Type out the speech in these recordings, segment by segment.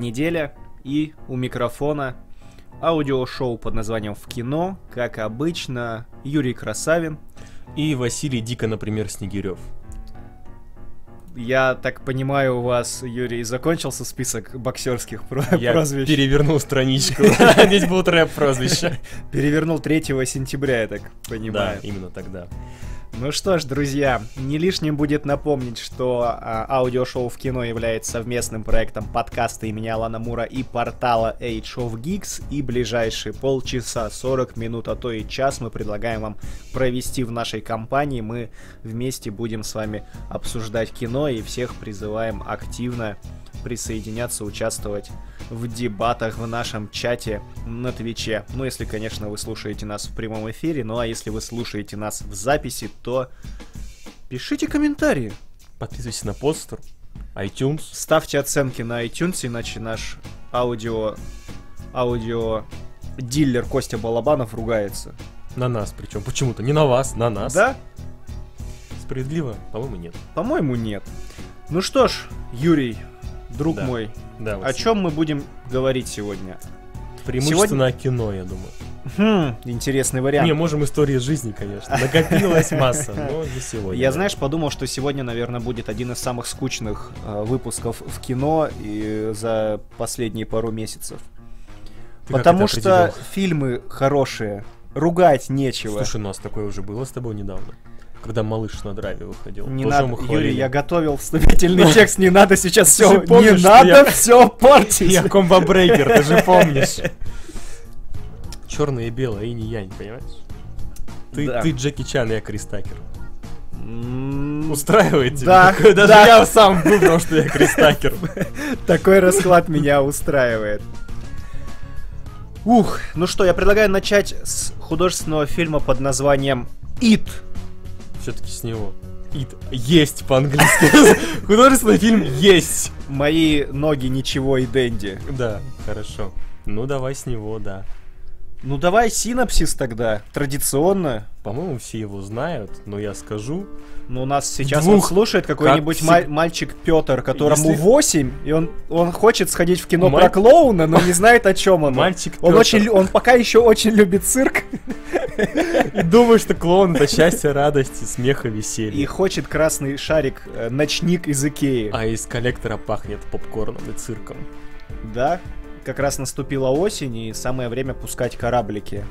неделя и у микрофона аудиошоу под названием «В кино», как обычно, Юрий Красавин. И Василий Дико, например, Снегирев. Я так понимаю, у вас, Юрий, закончился список боксерских про- Я прозвищ? перевернул страничку. Здесь был рэп прозвище. Перевернул 3 сентября, я так Да, понимаю. именно тогда. Ну что ж, друзья, не лишним будет напомнить, что а, аудиошоу в кино является совместным проектом подкаста имени Алана Мура и портала Age of Geeks. И ближайшие полчаса, 40 минут, а то и час мы предлагаем вам провести в нашей компании. Мы вместе будем с вами обсуждать кино и всех призываем активно присоединяться, участвовать в дебатах в нашем чате на Твиче. Ну, если, конечно, вы слушаете нас в прямом эфире. Ну, а если вы слушаете нас в записи, то пишите комментарии. Подписывайся на постер, iTunes. Ставьте оценки на iTunes, иначе наш аудио... Аудио... Дилер Костя Балабанов ругается. На нас причем. Почему-то. Не на вас, на нас. Да? Справедливо? По-моему, нет. По-моему, нет. Ну что ж, Юрий, друг Да. мой, Да, о чем мы будем говорить сегодня? Преимущественно о кино, я думаю. Хм, интересный вариант. Не, можем истории жизни, конечно. Накопилась масса, но не сегодня. Я, знаешь, подумал, что сегодня, наверное, будет один из самых скучных э, выпусков в кино и за последние пару месяцев. Ты Потому что фильмы хорошие, ругать нечего. Слушай, у нас такое уже было с тобой недавно. Когда малыш на драйве выходил. не Тоже надо, Юрий, я готовил вступительный текст, не надо сейчас все, не надо я- все портить. Я комбо-брейкер, ты же помнишь. Черное и белое, и не янь, понимаешь? Ты, Да. ты Джеки Чан, я Крис Такер. Устраивает тебя? Да, Такое Даже да. я сам выбрал, что я Крис Такер. Такой расклад меня устраивает. Ух, ну что, я предлагаю начать с художественного фильма под названием «It». Все-таки с него. It. Есть по-английски. Художественный фильм есть. Мои ноги ничего и Дэнди. Да, хорошо. Ну давай с него, да. Ну давай синапсис тогда, традиционно. По-моему, все его знают, но я скажу. Ну, у нас сейчас Двух. вот слушает какой-нибудь Как ма- всег- мальчик Петр, которому Если- 8, и он, он хочет сходить в кино Маль- про клоуна, но не знает о чем он. Мальчик Он, очень, он пока еще очень любит цирк И думаю, что клоун это счастье, радости, смеха, и веселья. хочет красный шарик, э, ночник из Икеи. А из коллектора пахнет попкорном и цирком. Да, как раз наступила осень, и самое время пускать кораблики.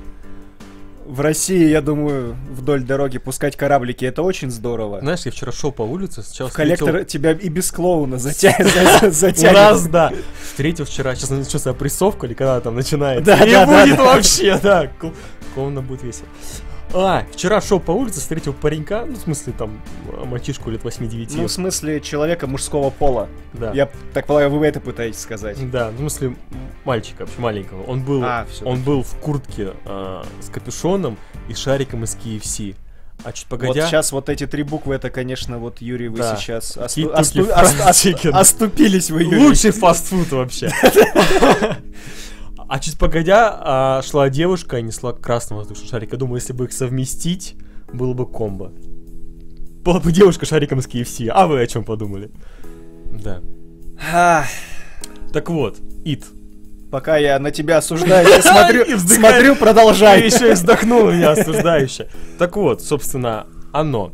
В России, я думаю, вдоль дороги пускать кораблики это очень здорово. Знаешь, я вчера шел по улице, В коллектор встретил- тебя и без клоуна затя- за- У затянет. нас, да. Встретил вчера, сейчас начнется опрессовка или когда там начинается. Да, Не будет вообще, да. Кл- Клоуна будет весело. А, вчера шел по улице, встретил паренька, ну, в смысле, там, э, мальчишку лет 8-9. Ну, в смысле, человека мужского пола. да. Я так полагаю, вы это пытаетесь сказать. Да, ну, в смысле, мальчика, вообще маленького. Он был, А, всё. он был в куртке а, с капюшоном и шариком из KFC. А чуть погодя... Вот сейчас вот эти три буквы, это, конечно, вот, Юрий, вы Да. сейчас осту- осту- fried ост- chicken. оступились вы, Юрий. Лучший фастфуд вообще. А чуть погодя а, шла девушка и несла красный воздушный шарик. Я думаю, если бы их совместить, было бы комбо. Была бы девушка шариком с KFC. А вы о чем подумали? Да. Так вот, It. Пока я на тебя осуждаю, я И смотрю, вздыхаю. смотрю, продолжай. еще и вздохнул меня осуждающе. Так вот, собственно, оно.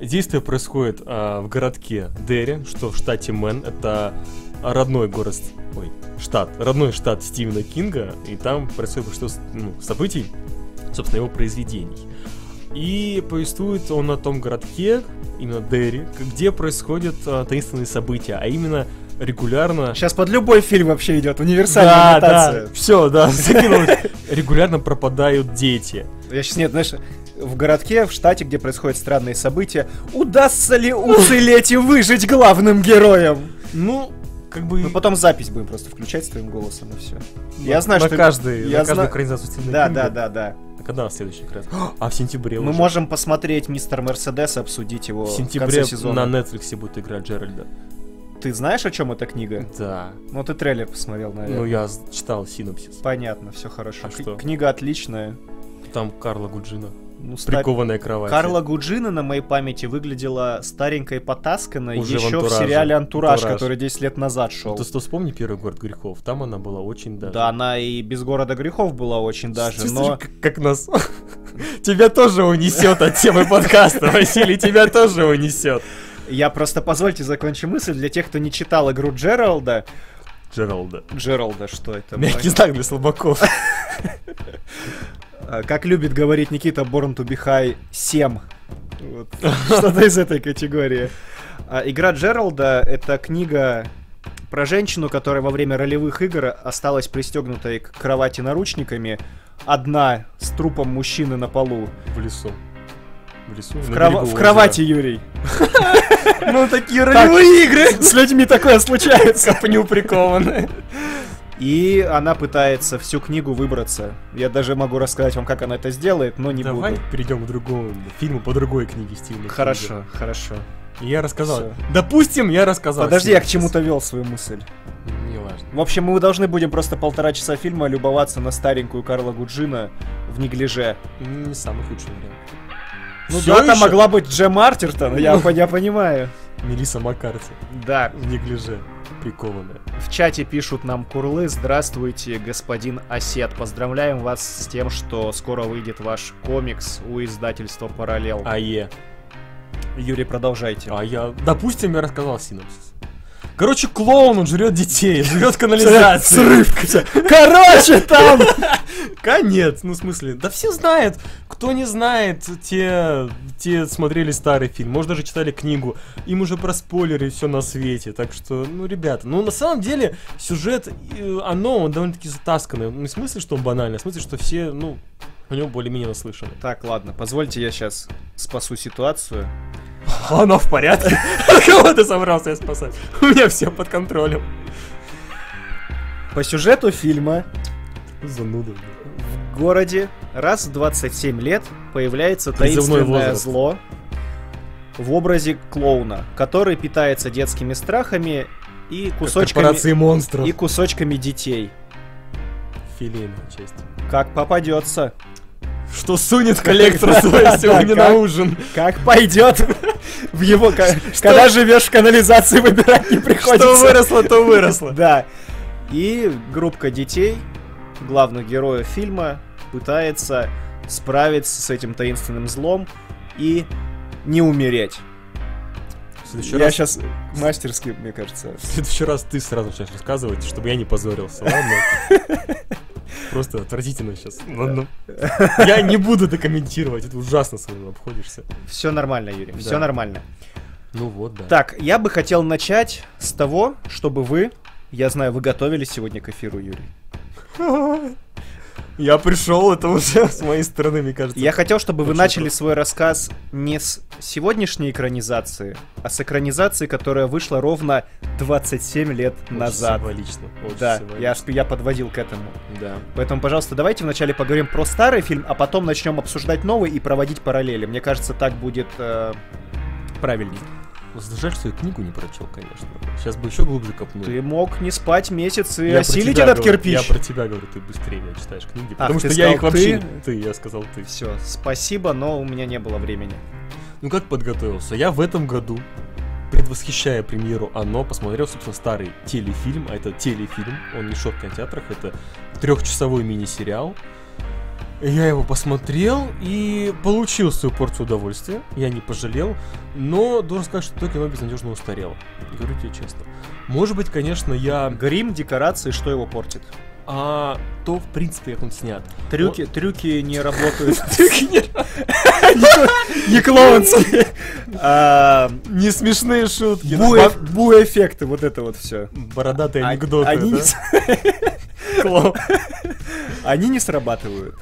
Действие происходит а, в городке Дерри, что в штате Мэн. Это родной город, ой, штат, родной штат Стивена Кинга. И там происходит большинство ну, событий, собственно, его произведений. И повествует он о том городке, именно Дерри, где происходят а, таинственные события, а именно регулярно Сейчас под любой фильм вообще идет универсальная да, аннотация. да, все, да. Регулярно пропадают дети. Я сейчас нет, знаешь, в городке, в штате, где происходят странные события, удастся ли уцелеть и выжить главным героям? Ну, как бы... Мы потом запись будем просто включать с твоим голосом и все. на- Я знаю, на что... каждый, я на каждую зна- экранизацию Стивена Да, Кинга. да, да, да. А когда следующий экранизация? А, в сентябре Мы уже. можем посмотреть Мистер Мерседес, обсудить его В в сентябре конце сезона. на Netflix будет играть Джеральда. Ты знаешь, о чем эта книга? Да. Ну, ты трейлер посмотрел, наверное. Ну, я читал синопсис. Понятно, все хорошо. А К- что? Книга отличная. Там Карла Гуджина. Ну, ста- Прикованная кровать. Карла Гуджина на моей памяти выглядела старенькой потасканной Уже в еще в, «Антураже». сериале «Антураж», «Антураж». который 10 лет назад шел. Ты что, вспомни первый город грехов. Там она была очень даже. Да, она и без города грехов была очень даже, Чувствуешь, но... как, как нас... Тебя тоже унесет от темы подкаста, Василий, тебя тоже унесет. Я просто, позвольте, закончу мысль. Для тех, кто не читал игру Джералда... Джералда. Джералда, что это? Мягкий знак для слабаков. А, Как любит говорить Никита Born to be High, 7. Вот, Что-то из этой категории. А, Игра Джералда — это книга про женщину, которая во время ролевых игр осталась пристегнутой к кровати наручниками, одна с трупом мужчины на полу. В лесу. В лесу. В, крова- в кровати, Юрий. Ну, такие ролевые игры! С людьми такое случается. Копню прикованные. И она пытается всю книгу выбраться. Я даже могу рассказать вам, как она это сделает, но не Давай буду. перейдем к другому фильму по другой книге Стивена Хорошо, хорошо. Кинга. Я рассказал. Всё. Допустим, я рассказал. Подожди, я к чему-то вел свою мысль. Не важно. В общем, мы должны будем просто полтора часа фильма любоваться на старенькую Карла Гуджина в неглиже. Не самый худший вариант. Ну Всё да, там могла быть Джем Артертон, я, по- я понимаю. Мелисса Маккарти. Да, В неглиже. Прикованная. в чате пишут нам курлы. Здравствуйте, господин Осет. Поздравляем вас с тем, что скоро выйдет ваш комикс у издательства Параллел. А е. Юрий, продолжайте. А я... Допустим, я рассказал синопсис. Короче, клоун, он жрет детей, жрет в канализации. Срывка. Короче, там... Конец, ну в смысле, да все знают. Кто не знает, те, те смотрели старый фильм, может даже читали книгу, им уже проспойлерили все на свете, так что, ну ребята, ну на самом деле сюжет, э, оно, он довольно-таки затасканный, не в смысле, что он банальный, а в смысле, что все, ну, у него более-менее наслышаны. Так, ладно, позвольте я сейчас спасу ситуацию. Оно в порядке? Кого ты собрался я спасать? У меня все под контролем. По сюжету фильма Зануда. в городе раз в 27 лет появляется таинственное зло в образе клоуна, который питается детскими страхами и кусочками, монстров. и кусочками детей. Филейная часть. Как попадется. Что сунет коллектор свой сегодня на ужин? Как пойдет в его... Когда живешь в канализации, выбирать не приходится. Что выросло, то выросло. Да. И группка детей, главных героев фильма, пытается справиться с этим таинственным злом и не умереть. В следующий, Я раз, сейчас мастерски, мне кажется. в следующий раз ты сразу начнешь рассказывать, чтобы я не позорился, ладно? Просто отвратительно сейчас. Ладно. Я не буду это комментировать, это ужасно со мной обходишься. Все нормально, Юрий, Да. все нормально. Ну вот, да. Так, я бы хотел начать с того, чтобы вы, я знаю, вы готовились сегодня к эфиру, Юрий. Я пришел, это уже с моей стороны, мне кажется. Я хотел, чтобы вы начали свой рассказ не с сегодняшней экранизации, а с экранизации, которая вышла ровно 27 лет Очень назад. Символично. очень Да, символично. я, я подводил к этому. Да. Поэтому, пожалуйста, давайте вначале поговорим про старый фильм, а потом начнем обсуждать новый и проводить параллели. Мне кажется, так будет э, правильней. Жаль, что я книгу не прочел, конечно. Сейчас бы еще глубже копнул. Ты мог не спать месяц и Я осилить этот говорю, кирпич. Я про тебя говорю, ты быстрее меня читаешь книги. Ах, потому ты что я их сказал вообще... ты? Ты, я сказал ты. Все, спасибо, но у меня не было времени. Ну как подготовился? Я в этом году, предвосхищая премьеру «Оно», посмотрел, собственно, старый телефильм, а это телефильм, он не шел в кинотеатрах, это трехчасовой мини-сериал. Я его посмотрел и получил свою порцию удовольствия, я не пожалел, но должен сказать, что то кино безнадежно устарело. Говорю тебе честно. Может быть, конечно, я... Грим, декорации, что его портит? А то, в принципе, как он снят. Трюки, трюки не работают. Не Не клоунские. А, не смешные шутки. бу- Бу-эффекты, вот это вот все. Бородатые анекдоты, с- Клоун. они не срабатывают.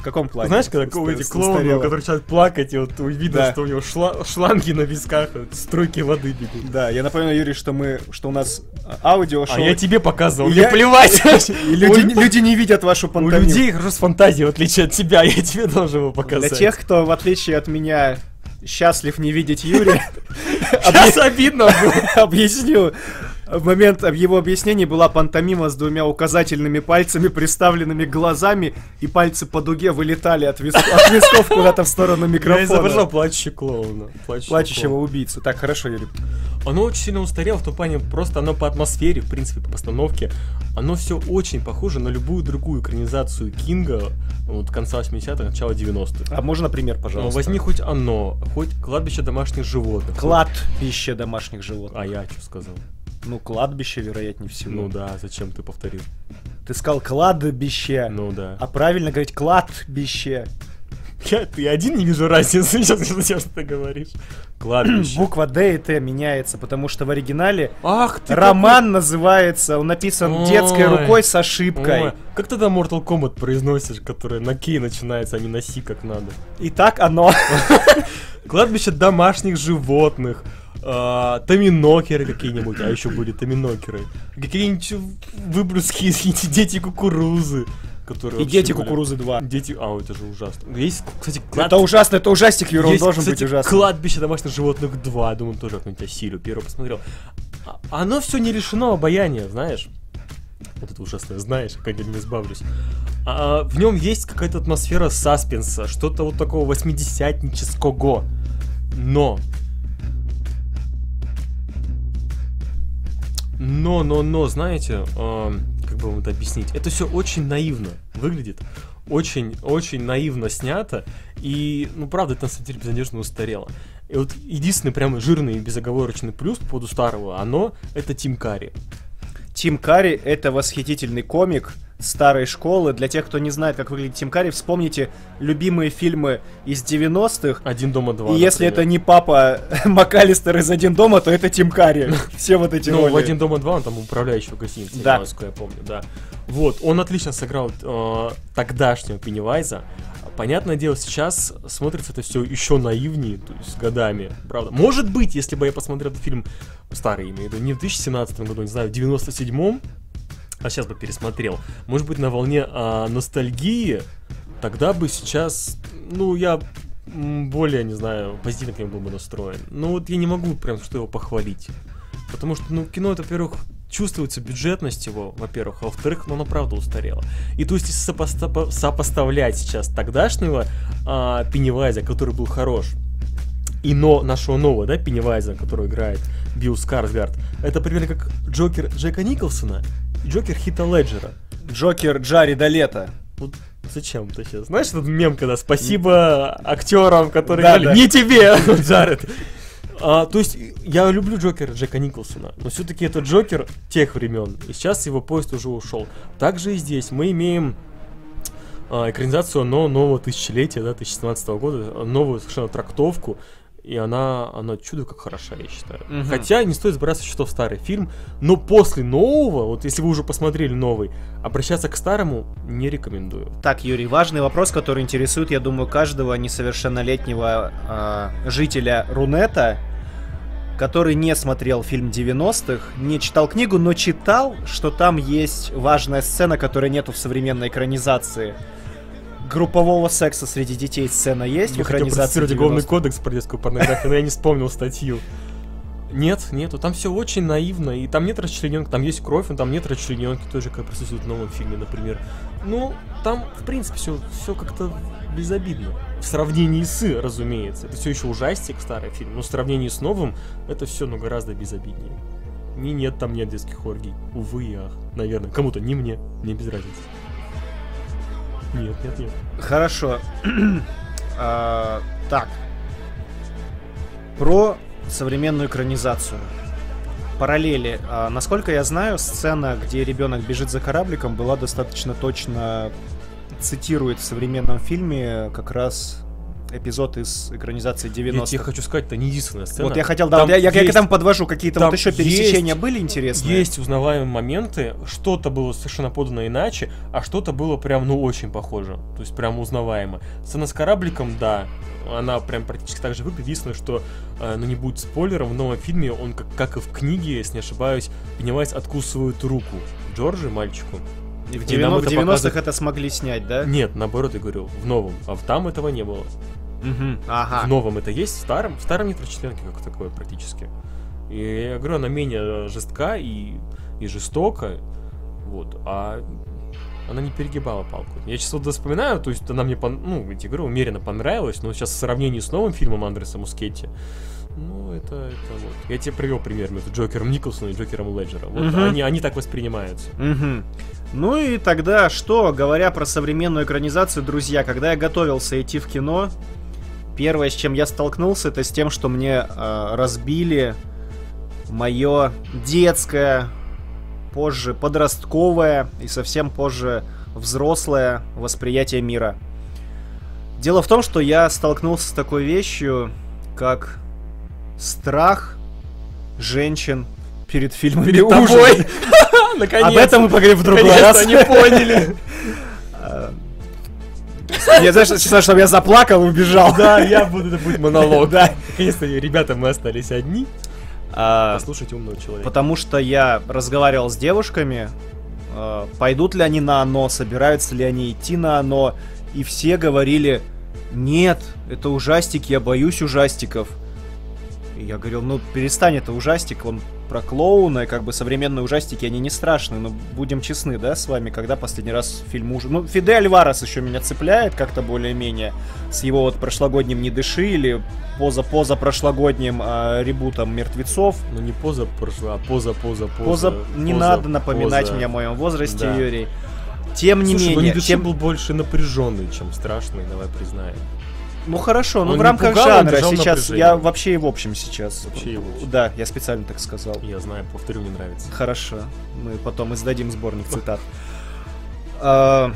В каком плане? Знаешь, когда эти клоуны, устарело? которые начинают плакать, и вот видно, Да. что у него шла- шланги на висках, вот струйки воды бегут. Да, я напоминаю, Юрий, что мы, что у нас аудио А шоу. я тебе показывал, И мне я- плевать. Люди, люди не видят вашу У пантомиму. людей хорошо с фантазией, в отличие от тебя, я тебе должен его Для показать. тех, кто, в отличие от меня, счастлив не видеть Юрия, Сейчас обидно объясню. В момент его объяснений была пантомима с двумя указательными пальцами, приставленными глазами, и пальцы по дуге вылетали от, виск... от висков куда-то в сторону Я микрофона. изображал плачущего клоуна. Плачущего клоуна. убийцу. Так, хорошо, Юрий. Оно очень сильно устарело в том плане, просто оно по атмосфере, в принципе, по постановке, оно все очень похоже на любую другую экранизацию Кинга вот конца 80-х, начала 90-х. А можно пример, Ну, пожалуйста? возьми хоть оно, хоть кладбище домашних животных. Кладбище домашних животных. А я что сказал? Ну, кладбище, вероятнее всего. Ну да, зачем ты повторил? Ты сказал кладбище. Ну да. А правильно говорить кладбище. Я, ты один не вижу разницы сейчас что ты говоришь. Кладбище. Буква Д и Т меняется, потому что в оригинале Ах ты роман называется, он написан Ой. детской рукой с ошибкой. Ой, Как тогда Mortal Kombat произносишь, который на Кей начинается, а не на Си как надо? И так оно. Кладбище домашних животных. А, томинокеры какие-нибудь, а еще были томинокеры. Какие-нибудь выброски, извините, дети кукурузы. Которые И дети были- кукурузы 2. Дети, а, это же ужасно. Есть, кстати, Это ужасно, это ужастик, Юра, он должен кстати, быть ужасным. кладбище домашних животных 2. Думаю, тоже как-нибудь осилю. Первый посмотрел. А- Оно все не решено обаяния, знаешь. Вот это ужасное, знаешь, как я не избавлюсь. А, в нем есть какая-то атмосфера саспенса, что-то вот такого восьмидесятнического. Но... Но, но, но, знаете, эм, как бы вам это объяснить? Это все очень наивно выглядит. Очень, очень наивно снято. И, ну, правда, это на самом деле безнадежно устарело. И вот единственный прям жирный и безоговорочный плюс по поводу старого, оно это Тим Карри. Тим Карри — это восхитительный комик старой школы. Для тех, кто не знает, как выглядит Тим Карри, вспомните любимые фильмы из 90-х. Один дома два. И если например. это не папа МакАлистер из «Один дома», то это Тим Карри. Все вот эти Ну, роли. в один дома два он там управляющего гостиницы, Да. я помню, да. Вот, он отлично сыграл э, тогдашнего Пеннивайза. Понятное дело, сейчас смотрится это все еще наивнее, то есть годами, правда. Может быть, если бы я посмотрел этот фильм старый, имею в виду, не в 2017 году, не знаю, в 97-м, а сейчас бы пересмотрел, может быть, на волне а, ностальгии, тогда бы сейчас, ну, я более, не знаю, позитивно к нему был бы настроен. Но вот я не могу прям что его похвалить. Потому что, ну, кино это, во-первых, чувствуется бюджетность его, во-первых, а во-вторых, ну, оно правда устарело. И то есть, если сопоста- сопоставлять сейчас тогдашнего а, Пеннивайза, который был хорош, и но нашего нового, да, Пеннивайза, который играет Билл Скарсгард, это примерно как Джокер Джека Николсона и Джокер Хита Леджера. Джокер Джареда Лето. Вот зачем ты сейчас? Знаешь этот мем, когда спасибо актерам, которые Да, да. Не тебе, Джаред. А, то есть я люблю Джокера Джека Николсона, но все-таки это Джокер тех времен, и сейчас его поезд уже ушел. Также и здесь мы имеем а, экранизацию но нового тысячелетия, да, 2017 года, новую совершенно трактовку, и она, она чудо как хороша, я считаю. Мгм. Хотя не стоит сбрасывать что в старый фильм, но после нового, вот если вы уже посмотрели новый, обращаться к старому не рекомендую. Так, Юрий, важный вопрос, который интересует, я думаю, каждого несовершеннолетнего а, жителя Рунета, который не смотрел фильм 90-х, не читал книгу, но читал, что там есть важная сцена, которой нету в современной экранизации. Группового секса среди детей сцена есть в Я хотел экранизации процитировать уголовный 90-х? кодекс про детскую порнографию, но я не вспомнил статью. Нет, нету, там все очень наивно, и там нет расчлененки, там есть кровь, но там нет расчлененки, тоже как присутствует в новом фильме, например. Ну, там, в принципе, все, все как-то безобидно. В сравнении с, разумеется, это все еще ужастик, старый фильм, но в сравнении с новым, это все, ну, гораздо безобиднее. Не, нет, там нет детских оргий. Увы и ах. Наверное, кому-то, не мне, мне без разницы. Нет, нет, нет. Хорошо. А, так. Про современную экранизацию. Параллели. А, насколько я знаю, сцена, где ребенок бежит за корабликом, была достаточно точно цитирует в современном фильме как раз эпизод из экранизации Я тебе 90-х. хочу сказать, это не единственная сцена. Вот я хотел, да, Там я, я к есть- этому подвожу. Какие-то вот еще есть- пересечения были интересные? Есть узнаваемые моменты, что-то было совершенно подано иначе, а что-то было прям, ну, очень похоже. То есть прям узнаваемо. Сцена с корабликом, да, она прям практически так же выглядит. Единственное, что, э, ну, не будет спойлером, в новом фильме он, как, как и в книге, если не ошибаюсь, Пеннивайз откусывает руку Джорджи, мальчику. И в И нам 90- это в 90-х показывает- это смогли снять, да? Нет, наоборот, я говорю, в новом. А в там этого не было. Мгм. Ага. В новом это есть, в старом, в старом нет расчленки как такое практически. И я говорю, она менее жестка и, и жестока, вот, а она не перегибала палку. Я сейчас вот вспоминаю, то есть она мне, ну, тебе говорю, умеренно понравилась, но сейчас в сравнении с новым фильмом Андреса Мускетти, ну, это, это вот. Я тебе привел пример между Джокером Николсоном и Джокером Леджером. Вот Мгм. они, они так воспринимаются. Мгм. Ну и тогда что, говоря про современную экранизацию, друзья, когда я готовился идти в кино, первое, с чем я столкнулся, это с тем, что мне э, разбили мое детское, позже подростковое и совсем позже взрослое восприятие мира. Дело в том, что я столкнулся с такой вещью, как страх женщин перед фильмами Перед тобой. Об этом мы поговорим в другой раз. они поняли. Я знаешь, честно, чтобы я заплакал и убежал. Да, я буду, это будет монолог. Да. Наконец-то, ребята, мы остались одни. А, Послушайте умного человека. Потому что я разговаривал с девушками, а, пойдут ли они на оно, собираются ли они идти на оно, и все говорили, нет, это ужастик, я боюсь ужастиков. И я говорил, ну перестань, это ужастик, он про клоуна, и как бы современные ужастики, они не страшные, но будем честны, да, с вами, когда последний раз фильм ужас... Ну, Фиде Альварес еще меня цепляет как-то более-менее, с его вот прошлогодним «Не дыши» или поза-поза прошлогодним а, ребутом «Мертвецов», Ну не поза прошла, а поза, поза. Не поза, надо напоминать поза. мне о моем возрасте, Да. Юрий. Тем не Слушай, ну, менее, «Не дыши» тем- был больше напряженный, чем страшный, давай признаем. Ну хорошо, ну в рамках пугал, жанра сейчас напряжение. я вообще и в общем сейчас. Вообще и в общем. Да, я специально так сказал. Я знаю, повторю, мне нравится. Хорошо, мы потом издадим сборник цитат. А,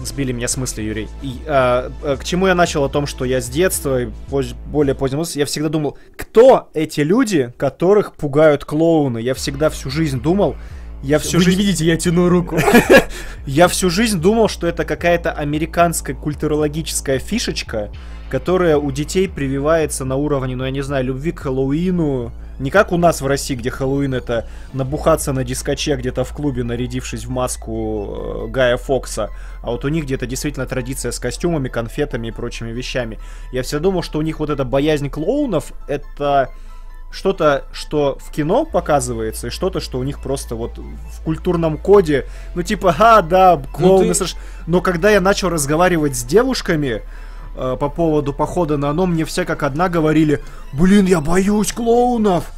Сбили меня с мысли, Юрий. И, а, а, к чему я начал о том, что я с детства и поз- более позднем возрасте, я всегда думал, кто эти люди, которых пугают клоуны? Я всегда всю жизнь думал, я всю Вы жизнь... не видите, я тяну руку. Я всю жизнь думал, что это какая-то американская культурологическая фишечка, которая у детей прививается на уровне, ну я не знаю, любви к Хэллоуину. Не как у нас в России, где Хэллоуин это набухаться на дискоче где-то в клубе, нарядившись в маску э, Гая Фокса. А вот у них где-то действительно традиция с костюмами, конфетами и прочими вещами. Я всегда думал, что у них вот эта боязнь клоунов это что-то, что в кино показывается, и что-то, что у них просто вот в культурном коде, ну типа, а, да, клоуны, ты- страш- но когда я начал разговаривать с девушками э, по поводу похода на оно, мне все как одна говорили, блин, я боюсь клоунов,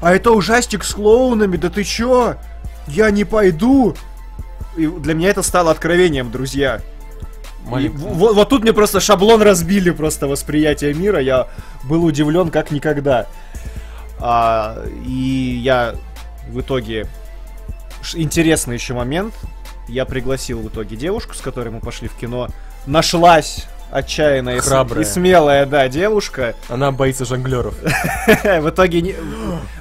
а это ужастик с клоунами, да ты чё? Я не пойду. И для меня это стало откровением, друзья. И Маленький- вот, вот тут мне просто шаблон разбили просто восприятие мира. Я был удивлен как никогда. А, и я в итоге... Интересный еще момент. Я пригласил в итоге девушку, с которой мы пошли в кино. Нашлась отчаянная и Храбрая. и смелая, да, девушка. Она боится жонглеров. В итоге не...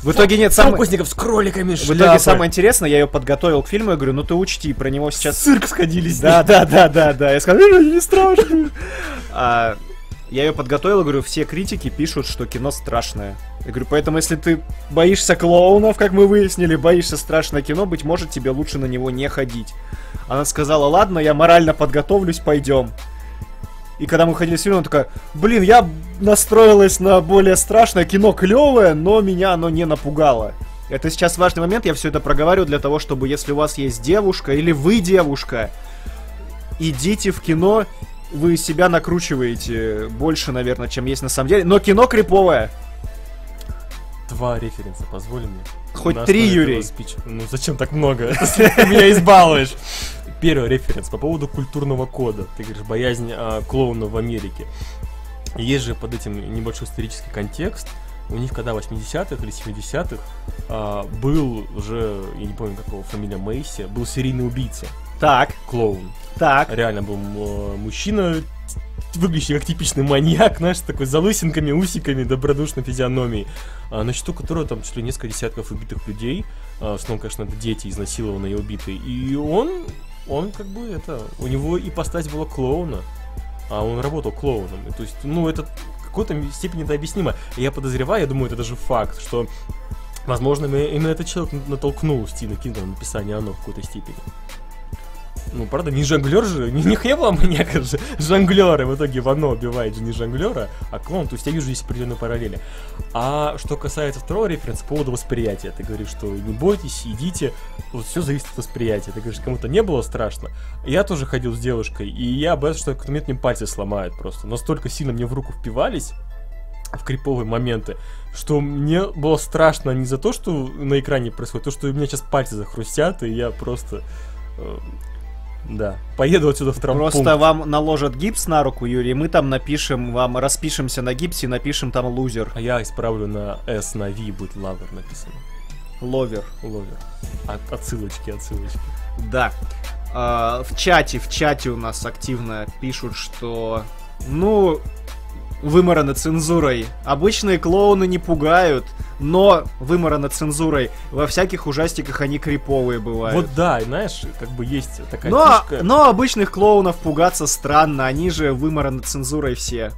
В итоге нет, самое... Фокусников с кроликами, В итоге самое интересное, я ее подготовил к фильму, я говорю, ну ты учти, про него сейчас... цирк сходились. Да, да, да, да, да. Я сказал, «Э, не страшно. А, Я ее подготовил, говорю, все критики пишут, что кино страшное. Я говорю, поэтому если ты боишься клоунов, как мы выяснили, боишься страшное кино, быть может тебе лучше на него не ходить. Она сказала, ладно, я морально подготовлюсь, пойдем. И когда мы ходили с фильмом, такая, блин, я настроилась на более страшное кино, клевое, но меня оно не напугало. Это сейчас важный момент, я все это проговариваю для того, чтобы если у вас есть девушка или вы девушка, идите в кино, вы себя накручиваете больше, наверное, чем есть на самом деле. Но кино криповое. Два референса, позволь мне. Хоть три, Юрий. Ну зачем так много? Ты меня избалуешь. Первый референс по поводу культурного кода. Ты говоришь, боязнь а, клоуна в Америке. Есть же под этим небольшой исторический контекст. У них когда в 80-х или 70-х а, был уже, я не помню какого фамилия Мейси, был серийный убийца, Так, клоун. так. Реально был м, мужчина, выглядящий как типичный маньяк, знаешь, такой с залысинками, усиками, добродушной физиономией, а, на счету которого там чуть ли несколько десятков убитых людей, а, в основном, конечно, это дети изнасилованные и убитые, и он, он как бы это, у него и постать была клоуна, а он работал клоуном, и то есть, ну, это в какой-то степени это объяснимо. Я подозреваю, я думаю, это даже факт, что Возможно, именно этот человек натолкнул Стивена Кинга на написание оно в какой-то степени. Ну, правда, не жонглер же, не, не хлебоманьяк же, жонглер, и в итоге Вано убивает же не жонглера, а клоун, то есть я вижу здесь определенные параллели. А что касается второго референса, по поводу восприятия, ты говоришь, что не бойтесь, идите, вот все зависит от восприятия, ты говоришь, кому-то не было страшно. Я тоже ходил с девушкой, и я боялся, что момент мне пальцы сломают просто, настолько сильно мне в руку впивались, в криповые моменты, что мне было страшно не за то, что на экране происходит, а то, что у меня сейчас пальцы захрустят, и я просто... да, поеду отсюда в травмпункт. Просто вам наложат гипс на руку, Юрий, мы там напишем, вам распишемся на гипсе, напишем там лузер, А я исправлю на S, на V будет лавер написано. ловер. Ловер. А, отсылочки, отсылочки. Да. А, в чате, в чате у нас активно пишут, что, ну, вымораны цензурой. Обычные клоуны не пугают, но вымораны цензурой. Во всяких ужастиках они криповые бывают. Вот да, и знаешь, как бы есть такая но, фишка. но обычных клоунов пугаться странно, они же вымораны цензурой все.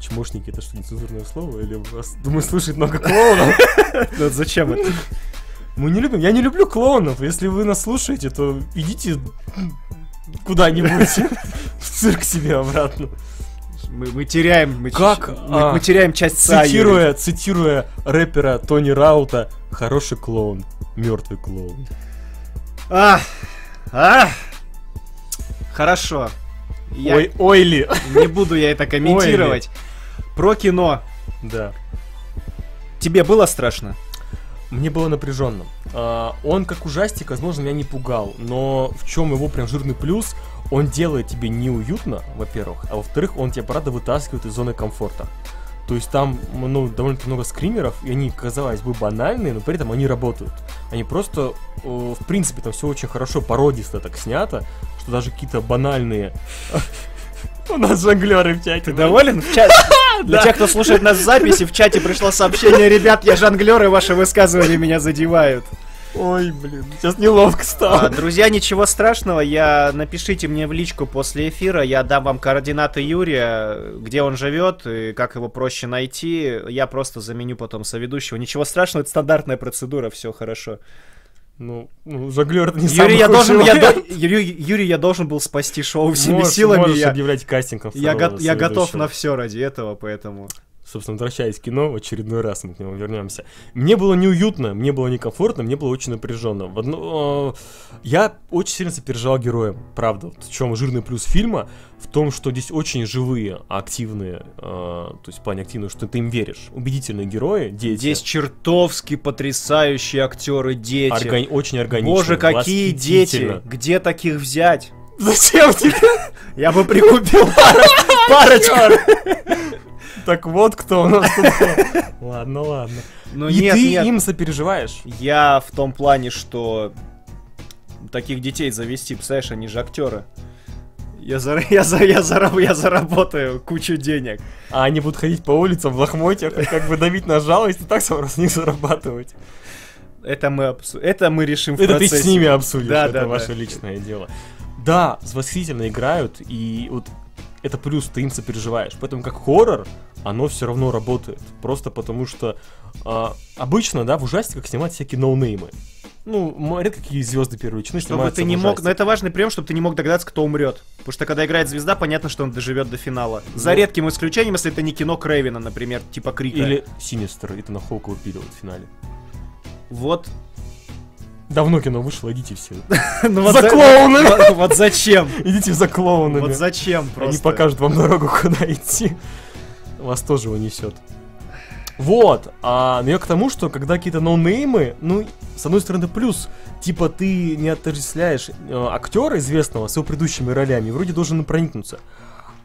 Чмошники это что, нецензурное слово? Или вас, думаю, слушает много клоунов? Зачем это? Мы не любим, я не люблю клоунов. Если вы нас слушаете, то идите куда-нибудь в цирк себе обратно. Мы, мы теряем, мы, Как, мы- а, мы теряем часть. Цитируя, цитируя рэпера Тони Раута, хороший клоун, мертвый клоун. А, а. Хорошо. Я- Ой, ойли. Не буду я это комментировать. Про кино. Да. Тебе было страшно? Мне было напряженно. А, он как ужастик, возможно, меня не пугал, но в чем его прям жирный плюс, он делает тебе неуютно, во-первых, а во-вторых, он тебя, правда, вытаскивает из зоны комфорта. То есть там, ну, довольно-таки много скримеров, и они, казалось бы, банальные, но при этом они работают. Они просто, э, в принципе, там все очень хорошо пародисто так снято, что даже какие-то банальные... У нас жонглеры в чате. Ты доволен? В чат- Для тех, кто слушает нас в записи, в чате пришло сообщение, ребят, я жонглер, и ваши высказывания меня задевают. Ой, блин, сейчас неловко А, стало. Друзья, ничего страшного, я напишите мне в личку после эфира, я дам вам координаты Юрия, где он живет и как его проще найти. Я просто заменю потом соведущего. Ничего страшного, это стандартная процедура, все хорошо. Ну, ну жонглер не Юрий, я должен, я до- Юрий, Юрий, я должен был спасти шоу всеми Можешь- силами. можешь я, объявлять кастингом я, го- я готов на все ради этого, поэтому. Собственно, возвращаясь к кино, в очередной раз мы к нему вернемся. Мне было неуютно, мне было некомфортно, мне было очень напряженно. В одно- э, Я очень сильно сопереживал героям, правда. В чем жирный плюс фильма? В том, что здесь очень живые, активные, э, то есть в плане активные, что ты им веришь. Убедительные герои, дети. Здесь чертовски потрясающие актеры, дети. Органи- очень органичные. Боже, какие дети! Где таких взять? Зачем тебе? Я бы прикупил парочку. Так вот кто у нас тут. Ладно, ладно. Ну И нет, ты нет. им сопереживаешь? Я в том плане, что таких детей завести, представляешь, они же актеры. Я, за, я, за, я, зараб- я заработаю кучу денег. А они будут ходить по улицам в лохмотьях и как бы давить на жалость и так сам с них зарабатывать. Это мы, обсу- это мы решим в Это ты процессе. с ними обсудишь, Да, это да, ваше да. личное дело. Да, восхитительно играют, и вот это плюс, ты им сопереживаешь. Поэтому как хоррор, оно все равно работает. Просто потому что а, обычно, да, в ужастиках снимают всякие ноунеймы. Ну, редко какие звезды первой величины Чтобы ты не мог, но это важный прием, чтобы ты не мог догадаться, кто умрет. Потому что когда играет звезда, понятно, что он доживет до финала. За Ну. редким исключением, если это не кино Крейвена, например, типа Крика. Или Синистер, это на Хоука упиливают в финале. Вот. Давно кино вышло, идите все. Ну вот За клоунами! Вот, вот зачем? Идите за клоунами. Вот зачем просто? Они покажут вам дорогу, куда идти. Вас тоже унесет. Вот, а, но я к тому, что когда какие-то ноунеймы, ну, с одной стороны, плюс, типа ты не отождествляешь э, актера известного с его предыдущими ролями, вроде должен проникнуться.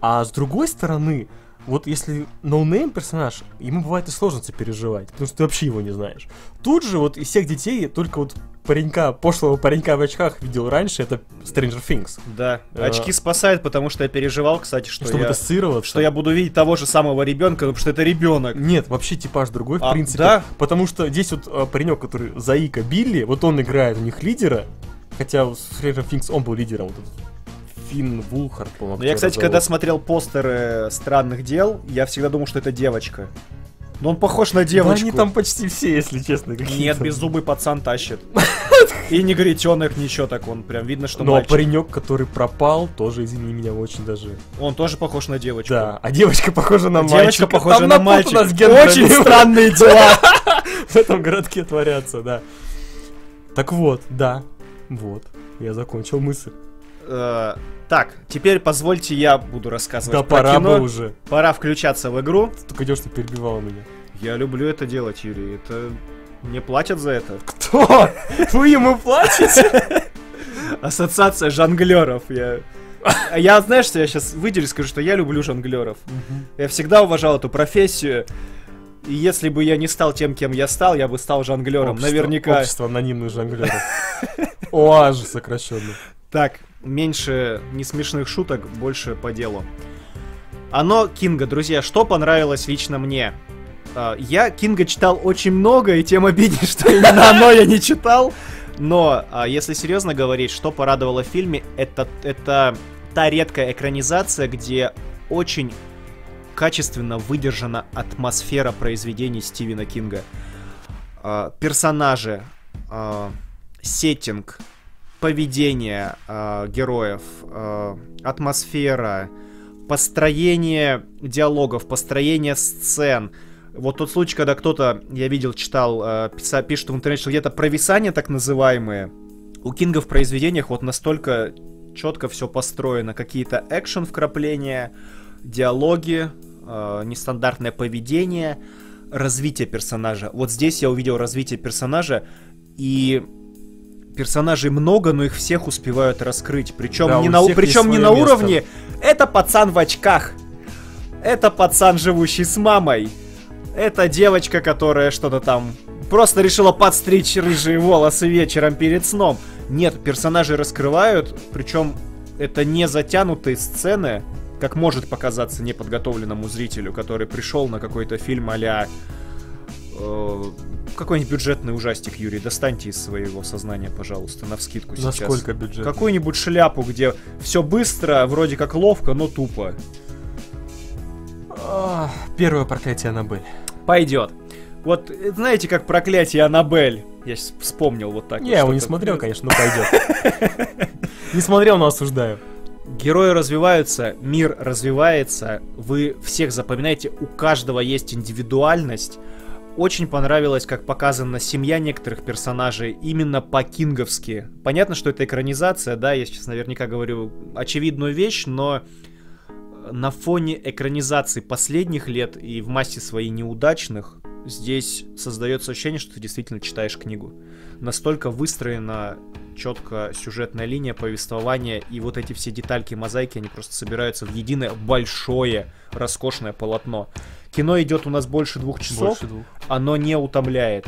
А с другой стороны, вот если ноунейм персонаж, ему бывает и сложно сопереживать, потому что ты вообще его не знаешь. Тут же вот из всех детей только вот паренька, пошлого паренька в очках видел раньше, это Stranger Things. Да. Э, Очки спасают, потому что я переживал, кстати, что чтобы я... ассоциироваться. Что я буду видеть того же самого ребенка, потому что это ребенок. Нет, вообще типаж другой, в А, принципе. да? Потому что здесь вот а, паренек, который Заика Билли, вот он играет у них лидера. Хотя в Stranger Things он был лидером. Вот этот Финн Вулхард, по-моему. Но я, кстати, зовут. когда смотрел постеры странных дел, я всегда думал, что это девочка. Но он похож на Да девочку. они там почти все, если честно. Нет, беззубый пацан тащит. И негритенок, ничего так, он прям видно, что Но мальчик. паренек, который пропал, тоже, извини меня, очень даже... Он тоже похож на девочку. Да, а девочка похожа на мальчика. Девочка похожа Там на мальчика. Очень странные дела. в этом городке творятся, да. Так вот, да, вот, я закончил мысль. Э, Так, теперь позвольте я буду рассказывать Да пора кино. бы уже. Пора включаться в игру. Ты только идешь, ты перебивал меня. Я люблю это делать, Юрий. Это мне платят за это. Кто? Вы ему платите? Ассоциация жонглеров. Я... Я, знаешь, что я сейчас выделю, скажу, что я люблю жонглеров. Я всегда уважал эту профессию. И если бы я не стал тем, кем я стал, я бы стал жонглером. Общество- Наверняка. Общество анонимных жонглеров. ОАЖ сокращенно. Так, меньше несмешных шуток, больше по делу. Оно Кинга, друзья, что понравилось лично мне? А, Я Кинга читал очень много, и тем обиднее, что именно оно я не читал. Но, а, если серьезно говорить, что порадовало в фильме, это, это та редкая экранизация, где очень качественно выдержана атмосфера произведений Стивена Кинга. А, Персонажи, сеттинг, поведение э, героев, э, атмосфера, построение диалогов, построение сцен. Вот тот случай, когда кто-то, я видел, читал, э, писа- пишет в интернете, что где-то провисания так называемые. У Кинга в произведениях вот настолько четко все построено. Какие-то экшен вкрапления, диалоги, э, нестандартное поведение, развитие персонажа. Вот здесь я увидел развитие персонажа, и персонажей много, но их всех успевают раскрыть. Причем Да, не на, причем не на место. уровне это пацан в очках. Это пацан, живущий с мамой. Это девочка, которая что-то там просто решила подстричь рыжие волосы вечером перед сном. Нет, персонажи раскрывают, причем это не затянутые сцены, как может показаться неподготовленному зрителю, который пришел на какой-то фильм а какой-нибудь бюджетный ужастик, Юрий, достаньте из своего сознания, пожалуйста, на вскидку сейчас. Насколько бюджет? Какую-нибудь шляпу, где все быстро, вроде как ловко, но тупо. Первое проклятие Аннабель. Пойдет. Вот э, знаете, как проклятие Аннабель? Я сейчас вспомнил вот так. Не, вот я его не смотрел, конечно, но пойдет. Не смотрел, но осуждаю. Герои развиваются, мир развивается, вы всех запоминаете, у каждого есть индивидуальность. Очень понравилось, как показана семья некоторых персонажей именно по-кинговски. Понятно, что это экранизация, да, я сейчас наверняка говорю очевидную вещь, но на фоне экранизации последних лет и в массе своей неудачных, здесь создается ощущение, что ты действительно читаешь книгу. Настолько выстроена четко сюжетная линия повествования, и вот эти все детальки мозаики, они просто собираются в единое большое, роскошное полотно. Кино идет у нас больше двух часов, Больше двух. оно не утомляет.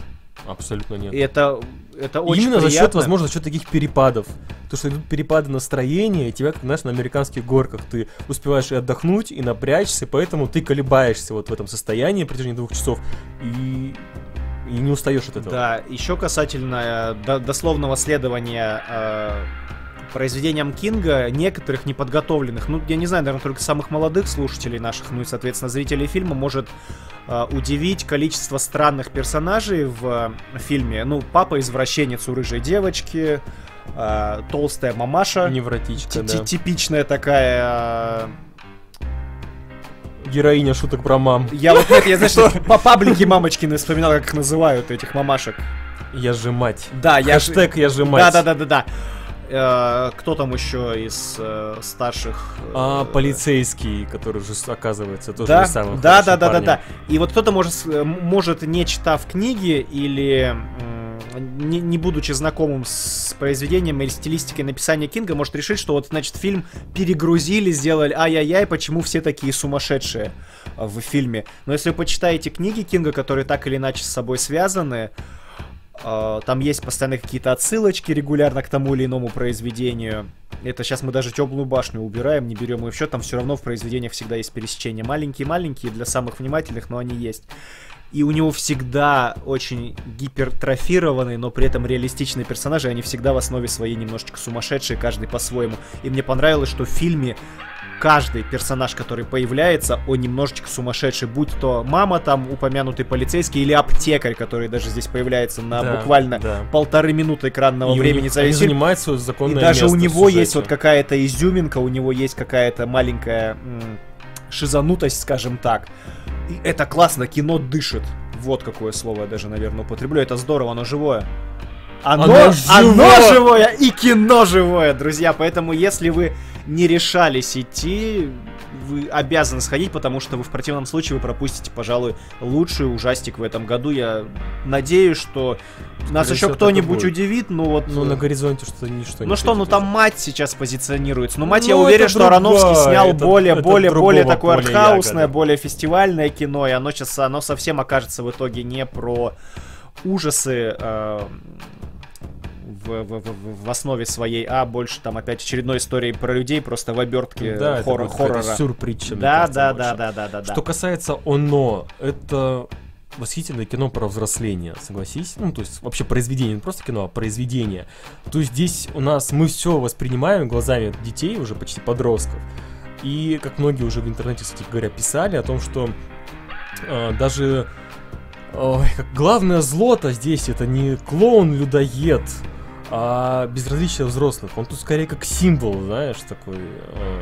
Абсолютно нет. И это, это очень Именно за счет, приятно. возможно, за счет таких перепадов. То, что идут перепады настроения, и тебя, как знаешь, на американских горках ты успеваешь и отдохнуть, и напрячься, поэтому ты колебаешься вот в этом состоянии в протяжении двух часов, и, и не устаешь от этого. Да, еще касательно э, до- дословного следования э, произведениям Кинга, некоторых неподготовленных, ну, я не знаю, наверное, только самых молодых слушателей наших, ну и, соответственно, зрителей фильма может э, удивить количество странных персонажей в э, фильме. Ну, папа-извращенец у рыжей девочки, э, толстая мамаша, Невротичка, ти- да. типичная такая... э, Героиня шуток про мам. Я вот нет, я, знаешь, по паблике мамочкины вспоминал, как их называют, этих мамашек. Я же мать. Да, я. Хэштег я же мать. Да, да, да, да, да. Кто там еще из э, старших? э, А, полицейский, который же, оказывается, тоже Да, не самым да, да, да, да, парнем. да. И вот кто-то может, э, может не читав книги или не, не будучи знакомым с произведением или стилистикой написания Кинга, может решить, что вот, значит, фильм перегрузили, сделали ай-яй-яй, почему все такие сумасшедшие э, в фильме. Но если вы почитаете книги Кинга, которые так или иначе с собой связаны, э, там есть постоянно какие-то отсылочки регулярно к тому или иному произведению. Это сейчас мы даже теплую башню убираем, не берем ее в счет, там все равно в произведениях всегда есть пересечения. Маленькие-маленькие для самых внимательных, но они есть. И у него всегда очень гипертрофированные, но при этом реалистичные персонажи, они всегда в основе своей немножечко сумасшедшие, каждый по-своему. И мне понравилось, что в фильме каждый персонаж, который появляется, он немножечко сумасшедший, будь то мама там, упомянутый полицейский, или аптекарь, который даже здесь появляется на Да, буквально да. полторы минуты экранного И времени за весь фильм. занимают свое И законное даже у него есть вот какая-то изюминка, у него есть какая-то маленькая м, шизанутость, скажем так. И это классно, кино дышит. Вот какое слово я даже, наверное, употреблю. Это здорово, оно живое. Оно, Оно оно живое! живое и кино живое, друзья. Поэтому, если вы не решались идти, вы обязаны сходить, потому что вы в противном случае вы пропустите, пожалуй, лучший ужастик в этом году. Я надеюсь, что нас Скорее еще кто-нибудь удивит, ну вот. Ну, на горизонте что-то ничто Ну что, ну там мать сейчас позиционируется. Ну мать, я Ну, уверен, что Ароновский другая, снял это- более, это более, более такое артхаусное, более фестивальное кино, и оно сейчас, оно совсем окажется в итоге не про ужасы э, в, в- в- в основе своей, а больше там опять очередной истории про людей, просто в обертке Да, это хоррор, какая-то хоррора. сюрпритча, Да, да, да, да, да, да, да. Что касается «Оно», это восхитительное кино про взросление, согласись? Ну, то есть вообще произведение, не просто кино, а произведение. То есть здесь у нас мы все воспринимаем глазами детей, уже почти подростков. И, как многие уже в интернете, кстати говоря, писали о том, что э, даже ой, как главное зло-то здесь это не клоун-людоед, а безразличие взрослых. Он тут скорее как символ, знаешь, такой... э,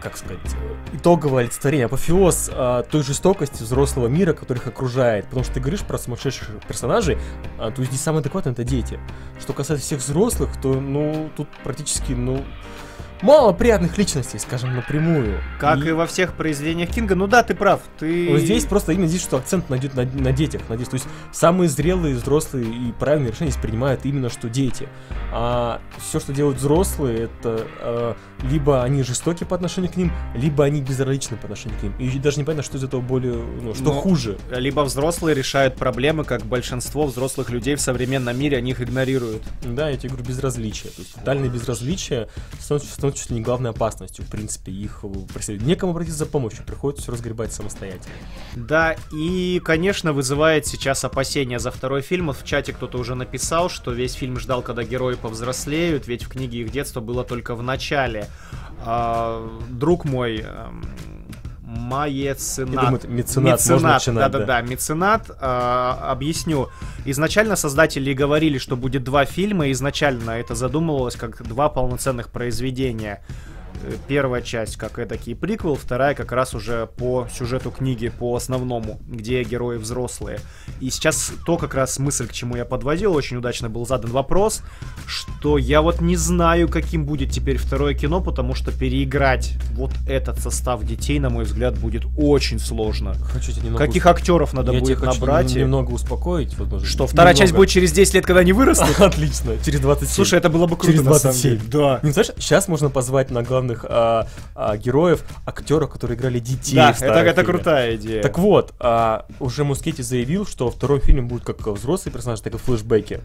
как сказать, э, итоговое олицетворение, апофеоз а, той жестокости взрослого мира, который их окружает. Потому что ты говоришь про сумасшедших персонажей, а, то здесь самые адекватные это дети. Что касается всех взрослых, то, ну, тут практически, ну, мало приятных личностей, скажем, напрямую. Как и во всех произведениях Кинга, ну да, ты прав, ты... Вот здесь просто именно здесь, что акцент найдет на, на детях, на детях. То есть самые зрелые, взрослые и правильные решения здесь принимают именно что дети. А все, что делают взрослые, это э, либо они жестоки по отношению к ним, либо они безразличны по отношению к ним. И даже непонятно, что из этого более, ну, что Но- хуже. Либо взрослые решают проблемы, как большинство взрослых людей в современном мире, они их игнорируют. Да, я тебе говорю, безразличие. То есть тотальное безразличие становится, становится чуть ли не главной опасностью, в принципе, их преследует. Некому обратиться за помощью, приходится все разгребать самостоятельно. Да, и, конечно, вызывает сейчас опасения за второй фильм. В чате кто-то уже написал, что весь фильм ждал, когда герои повзрослеют, ведь в книге их детство было только в начале. А, друг мой, эм, Маеценат. Я думаю, это меценат, можно начинать, да-да-да, меценат. а, объясню. Изначально создатели говорили, что будет два фильма. Изначально это задумывалось как два полноценных произведения. Первая часть как эдакий приквел, вторая как раз уже по сюжету книги, по основному, где герои взрослые. И сейчас то как раз мысль, к чему я подводил, очень удачно был задан вопрос, что я вот не знаю, каким будет теперь второе кино, потому что переиграть вот этот состав детей, на мой взгляд, будет очень сложно. Хочу немного Каких актеров надо я будет тебя хочу набрать? и- немного успокоить. Вот, может, Что, вторая часть немного. будет через 10 лет, когда они вырастут? Отлично, через 27. Слушай, это было бы круто, через на самом 27. деле. Да. Не знаешь, сейчас можно позвать на главных а, а, героев актеров, которые играли детей. Да, это, это крутая идея. Так вот, а, уже Мускетти заявил, что во втором фильме будут как взрослые персонажи, так и флешбеки.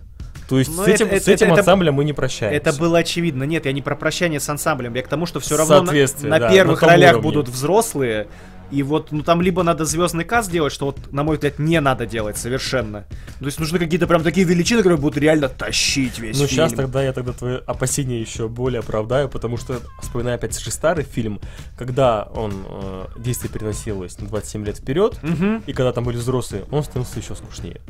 То есть Ну, с этим, это- с этим это- это- ансамблем мы не прощаемся. Это было очевидно. Нет, я не про прощание с ансамблем, я к тому, что все равно на, на да, первых на ролях уровне. будут взрослые. И вот, ну там либо надо звездный каст делать, что вот, на мой взгляд, не надо делать совершенно. То есть нужны какие-то прям такие величины, которые будут реально тащить весь Ну, фильм. сейчас тогда я тогда твои опасения еще более оправдаю, потому что, вспоминая опять же старый фильм, когда он, э, действие переносилось на 27 лет вперед, Мгм. и когда там были взрослые, он становился еще скучнее.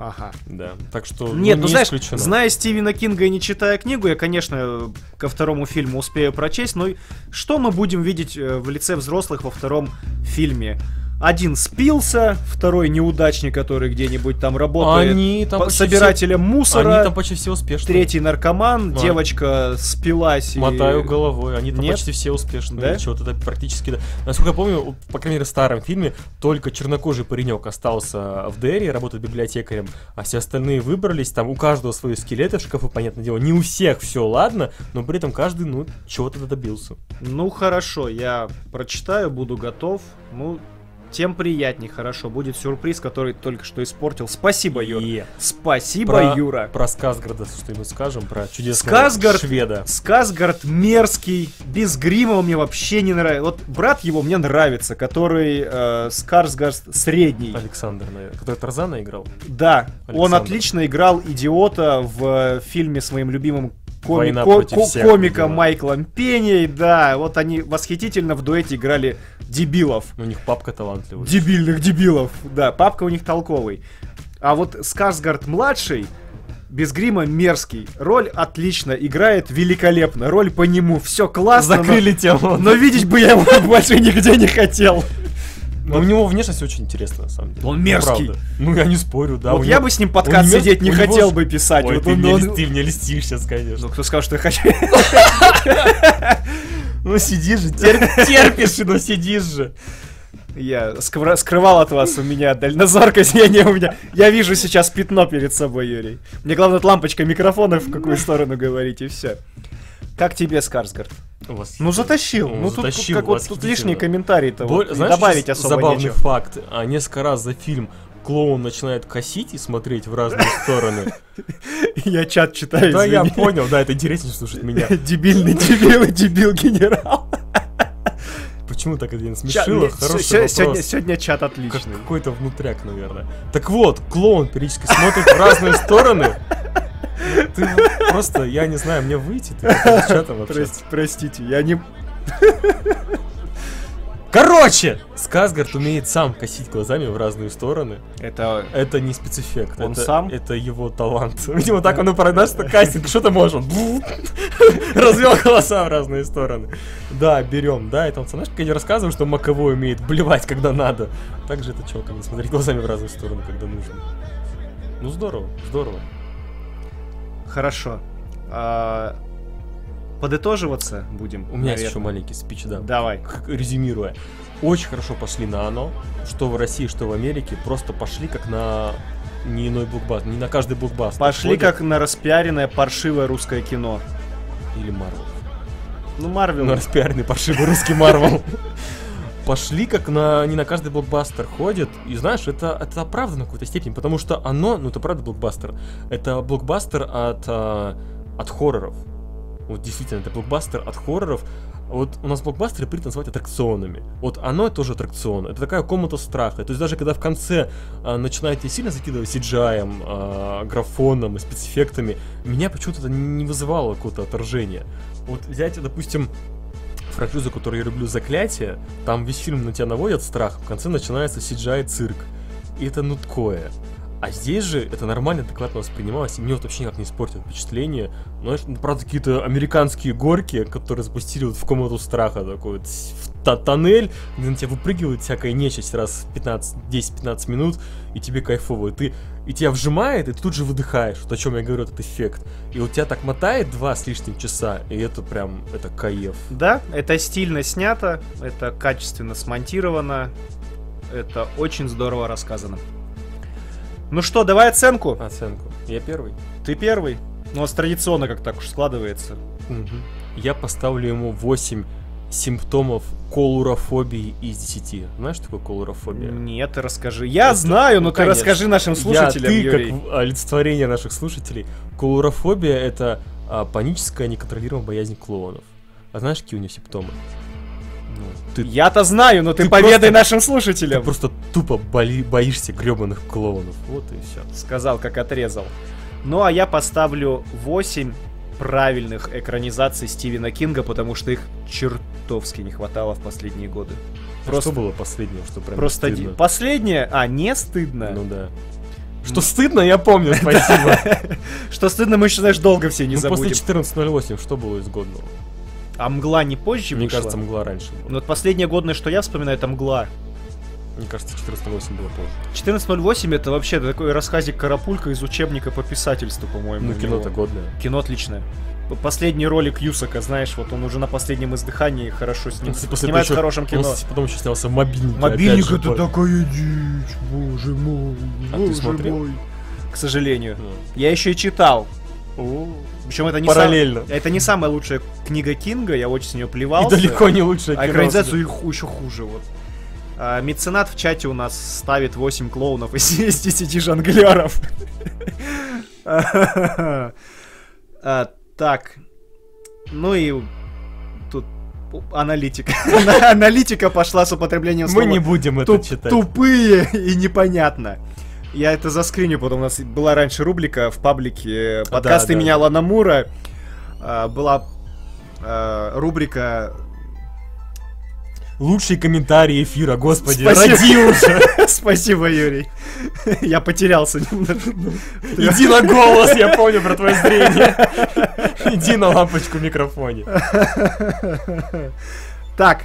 Ага. Да, так что Нет, ну, ну не знаешь, исключено. зная Стивена Кинга и не читая книгу, я, конечно, ко второму фильму успею прочесть, но что мы будем видеть э, в лице взрослых во втором фильме? Один спился, второй неудачник, который где-нибудь там работает Они там по- собирателем все, мусора, они там почти все успешны. третий наркоман, А. девочка спилась и... Мотаю головой, они там Нет? почти все успешны. Да? Ничего, это практически... Насколько я помню, по крайней мере, в старом фильме только чернокожий паренек остался в Дерри, работает библиотекарем, а все остальные выбрались, там у каждого свои скелеты в шкафу, понятное дело, не у всех все ладно, но при этом каждый, ну, чего-то добился. Ну хорошо, я прочитаю, буду готов. Ну, тем приятней, хорошо. Будет сюрприз, который только что испортил. Спасибо, Юра. И Спасибо, про, Юра. Про Сказгарда что-нибудь скажем, про чудесного Сказгард- шведа. Сказгард мерзкий, без грима мне вообще не нравится. Вот брат его мне нравится, который э, Скарсгард средний. Александр, наверное, который Тарзана играл. Да, он Александр. отлично играл идиота в фильме с моим любимым коми- ко- ко- всех, комика. Майклом Пеней, да, вот они восхитительно в дуэте играли дебилов. У них папка талантливый. Дебильных дебилов, да, папка у них толковый. А вот Скарсгард младший, без грима мерзкий, роль отлично, играет великолепно, роль по нему, все классно, но- Закрыли тему. но видеть бы я его больше нигде не хотел. Но у него внешность очень интересная, на самом деле. Он Ну, мерзкий. правда. Ну, я не спорю, да. вот у я него- бы с ним подкаст него- сидеть не у него хотел бы писать. Ой, вот ты, он- мне, он- ты мне льстишь сейчас, конечно. Ну, кто сказал, что я хочу? Ну, сидишь же, терп- терпишь, но сидишь же. Я скрывал от вас, у меня дальнозоркость, я не у меня. Я вижу сейчас пятно перед собой, Юрий. Мне главное, вот лампочка микрофона, в какую сторону говорить, и все. Как тебе, Скарсгард? Ну, затащил. Ну, Ну, тут затащил, как вот тут восхитительно. лишние комментарии-то Боль- вот, Знаешь, добавить особо забавный нечего. факт. А, несколько раз за фильм клоун начинает косить и смотреть в разные стороны. Я чат читаю, Да, я понял, да, это интереснее слушать меня. Дебильный дебил и дебил генерал. Почему так это не Чат- смешило? сегодня, сегодня чат отличный. какой-то внутряк, наверное. Так вот, клоун периодически смотрит в разные стороны. Ты просто, я не знаю, мне выйти, ты чатом общаться. Прости- простите, я не... Короче, Сказгард умеет сам косить глазами в разные стороны. Это... Это не спецэффект. Он это, сам? Это его талант. Видимо, так он и продашь, что кастинг. Что ты можешь? Он развел голоса в разные стороны. Да, берем. Да, это он, знаешь, как я не рассказываю, что Маковой умеет блевать, когда надо. Так же это чувак смотреть глазами в разные стороны, когда нужно. Ну, здорово, здорово. Хорошо. А, Подытоживаться будем? У меня есть еще маленький спич, да. Давай. Резюмируя. Очень хорошо пошли на оно. Что в России, что в Америке. Просто пошли как на не иной блокбастер. Не на каждый блокбастер. Пошли ходят. как на распиаренное паршивое русское кино. Или Марвел. Ну, Марвел. На распиаренный паршивый русский Марвел. Пошли как на не на каждый блокбастер ходит. И знаешь, это, это оправдано в какой-то степени, потому что оно, ну это правда блокбастер. Это блокбастер от, а, от хорроров. Вот действительно, это блокбастер от хорроров. Вот у нас блокбастеры принято называть аттракционами. Вот оно тоже аттракцион. Это такая комната страха. То есть даже когда в конце а, начинаете сильно закидывать CGI, а, графоном и спецэффектами, меня почему-то это не вызывало какого-то отторжения. Вот взять, допустим, франшизу, которую я люблю, «Заклятие», там весь фильм на тебя наводят страх, в конце начинается CGI-цирк. И это ну такое. А здесь же это нормально, адекватно воспринималось, и мне вот вообще никак не испортит впечатление. Ну, знаешь, ну, правда, какие-то американские горки, которые запустили вот в комнату страха, такой вот тоннель, где на тебя выпрыгивает всякая нечисть раз в 15 10-15 минут, и тебе кайфово. И, ты, и тебя вжимает, и ты тут же выдыхаешь. Вот о чем я говорю, этот эффект. И вот тебя так мотает два с лишним часа, и это прям, это кайф. Да, это стильно снято, это качественно смонтировано, это очень здорово рассказано. Ну что, давай оценку. Оценку. Я первый. Ты первый. Ну, у нас традиционно как так уж складывается. Я поставлю ему 8 симптомов колурофобии из 10. Знаешь, что такое колурофобия? Нет, ты расскажи. Я Это- знаю, но ну, ты конечно. расскажи нашим слушателям, Я, ты, Юрий. как олицетворение наших слушателей. Колурофобия — это а, паническая неконтролируемая боязнь клоунов. А знаешь, какие у нее симптомы? Ну, ты, Я-то знаю, но ты, ты поведай просто- нашим ты слушателям. просто тупо боли- боишься гребаных клоунов. Вот и все. Сказал, как отрезал. Ну, а я поставлю 8 правильных экранизаций Стивена Кинга, потому что их чертовски не хватало в последние годы. Просто, Что было последнее, что прям просто стыдно? ди- последнее, а не стыдно. Ну да. Что стыдно, я помню, спасибо. Что стыдно, мы еще, знаешь, долго все не Ну, после забудем. 14.08 что было из годного? А мгла не позже Мне вышла? кажется, мгла раньше была. Ну, вот последнее годное, что я вспоминаю, это мгла. Мне кажется, 14.08 было позже. 14.08 это вообще такой рассказик Карапулька из учебника по писательству, по-моему. Ну, кино-то годное. Кино отличное. Последний ролик Юсака, знаешь, вот он уже на последнем издыхании хорошо с ним снимает в этого хорошем еще- кино. Он, потом еще снялся в. Мобильник же, это такая дичь, боже мой, А ты боже смотрел? мой. К сожалению. Ну. Я еще и читал. Причем это не сам- Параллельно. Это не самая лучшая книга Кинга, я очень с нее И плевался. далеко не лучшее А экранизацию еще хуже, вот. А, меценат в чате у нас ставит 8 клоунов из 10 жонглеров. А, Так. Ну и тут аналитика. Аналитика пошла с употреблением Мы слова не будем это читать. тупые и непонятно. Я это заскриню, потом у нас была раньше рубрика в паблике подкасты да, меня да. Лана Мура. э, была э, рубрика Лучшие комментарии эфира, господи, Спасибо. ради уже. Спасибо, Юрий. Я потерялся немножко. Иди на голос, я помню про твое зрение. Иди на лампочку в микрофоне. Так,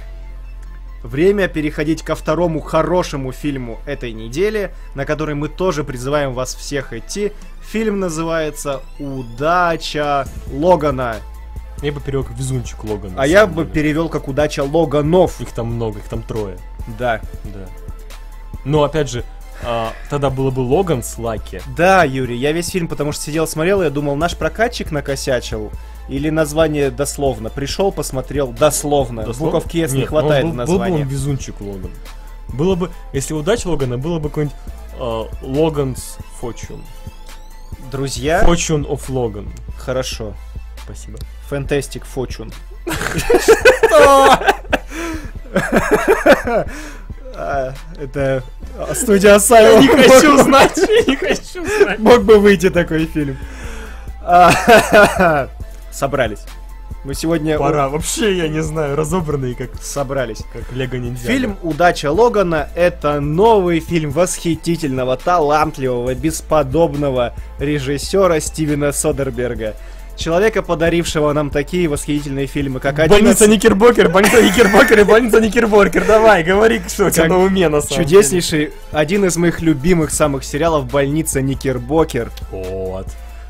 время переходить ко второму хорошему фильму этой недели, на который мы тоже призываем вас всех идти. Фильм называется «Удача Логана». Я бы перевел как везунчик Логан. А я бы деле. перевел как «Удача Логанов». Их там много, их там трое. Да. Да. Но опять же, а, тогда было бы Логан с Лаки. Да, Юрий, я весь фильм, потому что сидел, смотрел, и я думал, наш прокатчик накосячил. Или название дословно. Пришел, посмотрел дословно. Дословно? Буковки S не хватает был, в Был бы он везунчик Логан. Было бы, если удача Логана, было бы какой-нибудь а, Логан's Fortune. Друзья, Fortune of Logan. хорошо. Спасибо. Fantastic Fortune. А, Это студия Асайло. Не хочу знать, не хочу знать. Мог бы выйти такой фильм. А, Собрались. Мы сегодня Пора, вообще, я не знаю, разобранные как, собрались. как Лего Ниндзя. Фильм «Удача Логана» — это новый фильм восхитительного, талантливого, бесподобного режиссера Стивена Содерберга. Человека, подарившего нам такие восхитительные фильмы, как Больница 11 Никербокер, больница Никербокер и больница Никербокер. Давай, говори, что у тебя на уме на самом чудеснейший, один из моих любимых самых сериалов «Больница Никербокер». Вот.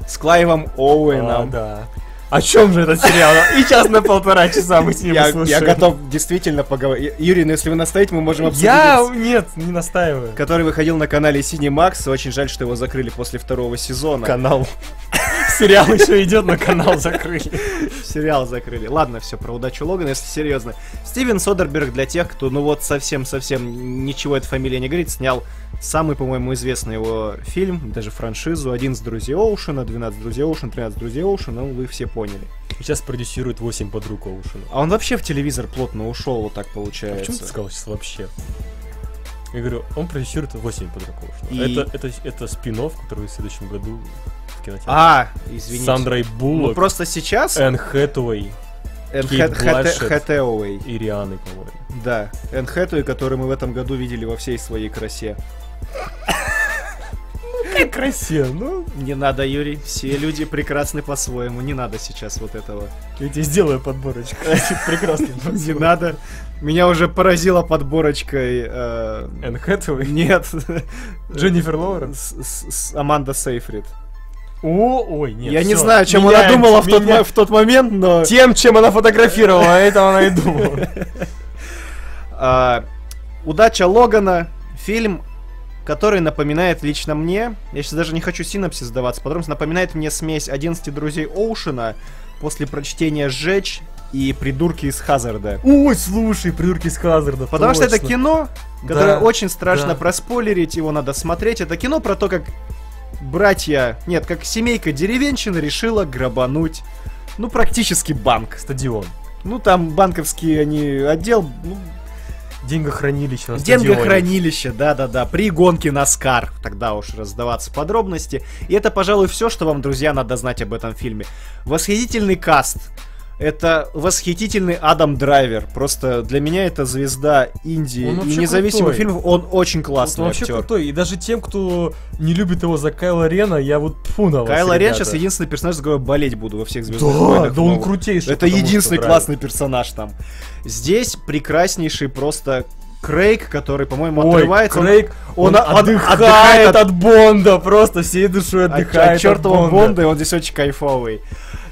с Клайвом А, Оуэном. да. О чем же этот сериал? И сейчас на полтора часа мы с ним Я, слушаем. я готов действительно поговорить. Юрий, ну если вы настоите, мы можем обсудить. Я... Нет, не настаиваю. Который выходил на канале Cinemax. Очень жаль, что его закрыли после второго сезона. Канал. Сериал еще идет, но канал закрыли. Сериал закрыли. Ладно, все про удачу Логана, если серьезно. Стивен Содерберг для тех, кто, ну вот совсем-совсем ничего эта фамилия не говорит, снял самый, по-моему, известный его фильм, даже франшизу, 11 друзей Оушена, 12 друзей Оушена, 13 друзей Оушена, ну вы все поняли. Сейчас продюсирует 8 подруг Оушена. А он вообще в телевизор плотно ушел, вот так А получается. почему ты сказал сейчас вообще? Я говорю, он продюсирует 8 подруг Оушена. И- Это, это, это спин который в следующем году в кинотеатре. А, извините. Сандрой Ну, Буллок, просто сейчас Энн Хэтэуэй Энн Кейт Хэт- Хэт- Бланшетт. Хэтэуэй. и Рианой, по-моему. Да, Энн Хэтэуэй, которую мы в этом году видели во всей своей красе. Как красиво, ну. Не надо, Юрий, все люди прекрасны по-своему, не надо сейчас вот этого. Я тебе сделаю подборочку. Прекрасно. Не надо. Меня уже поразила подборочкой... э, Энн Хэтэуэй. Нет. Дженнифер Лоуренс. Аманда Сейфрид. О, ой, нет. Я не знаю, чем она думала тот, в тот момент, но... Тем, чем она фотографировала, а это она и думала. А, Удача Логана. Фильм, который напоминает лично мне, я сейчас даже не хочу синапсис сдаваться, подробно напоминает мне смесь 11 друзей Оушена после прочтения «Сжечь» и «Придурки из Хазарда». Ой, слушай, придурки из Хазарда. Потому что это точно. кино, которое Да, очень страшно да. проспойлерить, его надо смотреть. Это кино про то, как братья, нет, как семейка деревенщины решила грабануть, ну, практически банк. Стадион. Ну, там банковский они отдел, ну, Деньгохранилище на. Деньгохранилище, да-да-да, при гонке на Скар, тогда уж раздаваться подробности. И это, пожалуй, все, что вам, друзья, надо знать об этом фильме. Восхитительный каст. Это восхитительный Адам Драйвер. Просто для меня это звезда Индии. Он И вообще независимых крутой. фильмов он очень классный он вообще актер. крутой. И даже тем, кто не любит его за Кайла Рена, я вот фу на вас, Кайло Рен сейчас единственный персонаж, за которого болеть буду во всех звездных Да, войнах да он крутейший. Это единственный классный персонаж там. Здесь прекраснейший просто Крейг, который, по-моему, Ой, отрывается. он- Крейг, он он, от- отдыхает, отдыхает от... Бонда, просто всей душой от, отдыхает от чертова Бонда. Бонда, и он здесь очень кайфовый.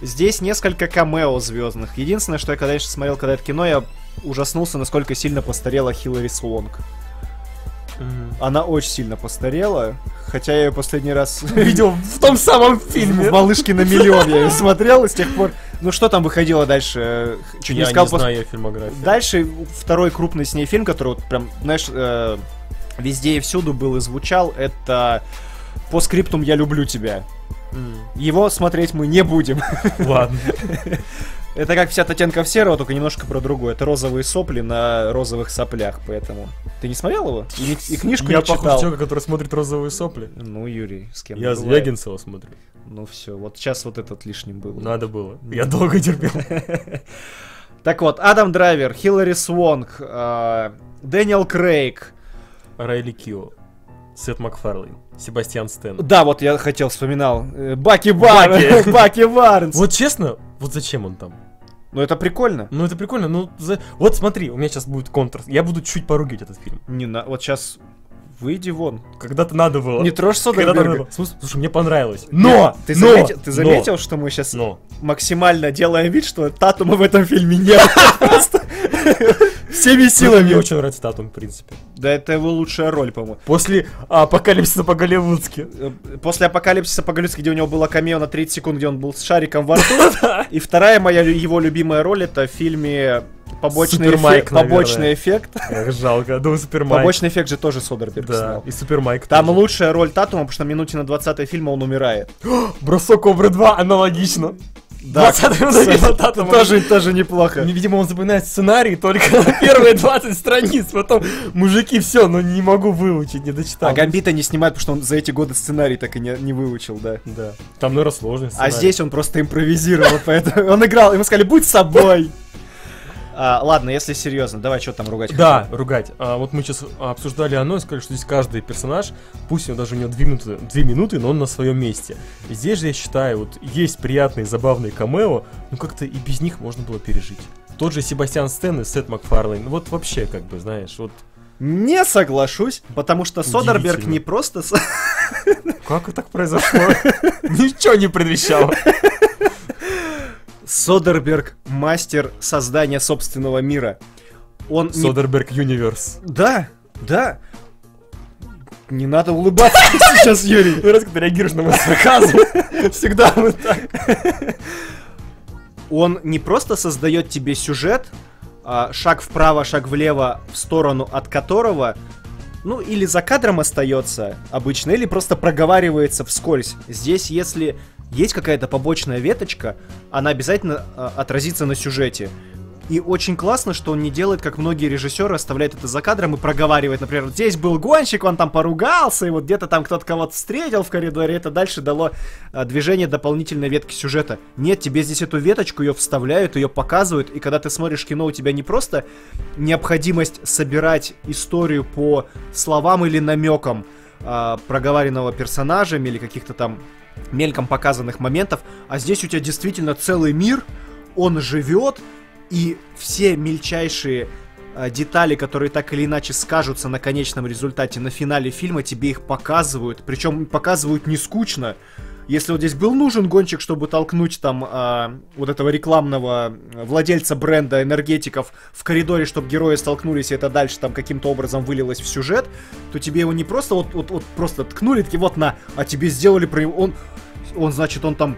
Здесь несколько камео звездных. Единственное, что я когда еще смотрел когда это кино, я ужаснулся, насколько сильно постарела Хиллари Слонг. Мгм. Она очень сильно постарела, хотя я ее последний раз Видел в том самом фильме. в «Малышке на миллион» я ее смотрел, и с тех пор... Ну что там выходило дальше? Чуть Я не сказал, не знаю ее фильмографию. Дальше второй крупный с ней фильм, который вот прям, знаешь, э, везде и всюду был и звучал, это «По скриптум я люблю тебя». М, Его смотреть мы не будем. Ладно. Это как 50 оттенков серого, только немножко про другое. Это розовые сопли на розовых соплях, поэтому... Ты не смотрел его? И, и книжку Я не похож читал? на человека, который смотрит розовые сопли. Ну, Юрий, с кем Я бывает. Звягинцева смотрю. Ну все, вот сейчас вот этот лишним был. Надо было. Я долго терпел. Так вот, Адам Драйвер, Хилари Суонк, э, Дэниел Крейг. Райли Кио. Сет Макфарлейн. Себастьян Стэн. Да, вот я хотел, вспоминал. Э, Баки Барнс. Баки. Баки Барнс. Вот честно, вот зачем он там? Ну это прикольно. Ну это прикольно, ну за- вот смотри, у меня сейчас будет контр. Я буду чуть поругать этот фильм. Не на... Вот сейчас выйди вон. Когда-то надо было. Не трожь Когда-то надо Содерберга. было. Слушай, слушай, мне понравилось. Но! Ты но, заметил, ты но, заметил, что мы сейчас Но. максимально делаем вид, что Татума в этом фильме нет. Просто всеми Сила силами. мне очень нравится Татум, в принципе. Да это его лучшая роль, по-моему. После апокалипсиса по-голливудски. Э, После апокалипсиса по где у него было камео на 30 секунд, где он был с шариком во рту. И вторая моя его любимая роль это в фильме побочный, Супер эффект, побочный эффект. Эх, жалко. Думаю, Супермайк. Побочный эффект же тоже Содерберг Да, снял. и Супермайк Там тоже. лучшая роль Татума, потому что на минуте на 20 фильма он умирает. Бросок Кобры 2 аналогично. Да, 20 минут фильма Татума. тоже, тоже неплохо. Мне, Видимо, он запоминает сценарий только на первые 20 страниц, потом, мужики, все, но не могу выучить, не дочитал. А Гамбита не снимает, потому что он за эти годы сценарий так и не, не выучил, да. Да. Там, наверное, сложный А сценарий. здесь он просто импровизировал, поэтому он играл, ему сказали, будь собой. А, ладно, если серьезно, давай что там ругать Да, хотим? ругать. А, вот мы сейчас обсуждали оно и сказали, что здесь каждый персонаж, пусть у него даже у него 2 минуты, две минуты, но он на своем месте. И здесь же, я считаю, вот есть приятные, забавные камео, но как-то и без них можно было пережить. Тот же Себастьян Стэн и Сет Макфарлейн, вот вообще, как бы, знаешь, вот Не соглашусь, потому что Содерберг не просто... как это так произошло? Ничего не предвещало. Содерберг мастер создания собственного мира. Он не- Содерберг Юниверс. Да, да. Не надо улыбаться сейчас, Юрий. Раз, когда реагируешь на мой сарказм, всегда вот так. Он не просто создает тебе сюжет, а шаг вправо, шаг влево, в сторону от которого, ну, или за кадром остается обычно, или просто проговаривается вскользь. Здесь, если есть какая-то побочная веточка, она обязательно а, отразится на сюжете. И очень классно, что он не делает, как многие режиссеры, оставляет это за кадром и проговаривает, например, вот здесь был гонщик, он там поругался, и вот где-то там кто-то кого-то встретил в коридоре, это дальше дало а, движение дополнительной ветки сюжета. Нет, тебе здесь эту веточку, ее вставляют, ее показывают, и когда ты смотришь кино, у тебя не просто необходимость собирать историю по словам или намекам а, проговариваемого персонажами или каких-то там мельком показанных моментов, а здесь у тебя действительно целый мир, он живет, и все мельчайшие а, детали, которые так или иначе скажутся на конечном результате, на финале фильма, тебе их показывают. Причем показывают не скучно. Если вот здесь был нужен гонщик, чтобы толкнуть там а, вот этого рекламного владельца бренда энергетиков в коридоре, чтобы герои столкнулись, и это дальше там каким-то образом вылилось в сюжет, то тебе его не просто вот, вот, вот просто ткнули, такие вот на, а тебе сделали про он, он значит, он там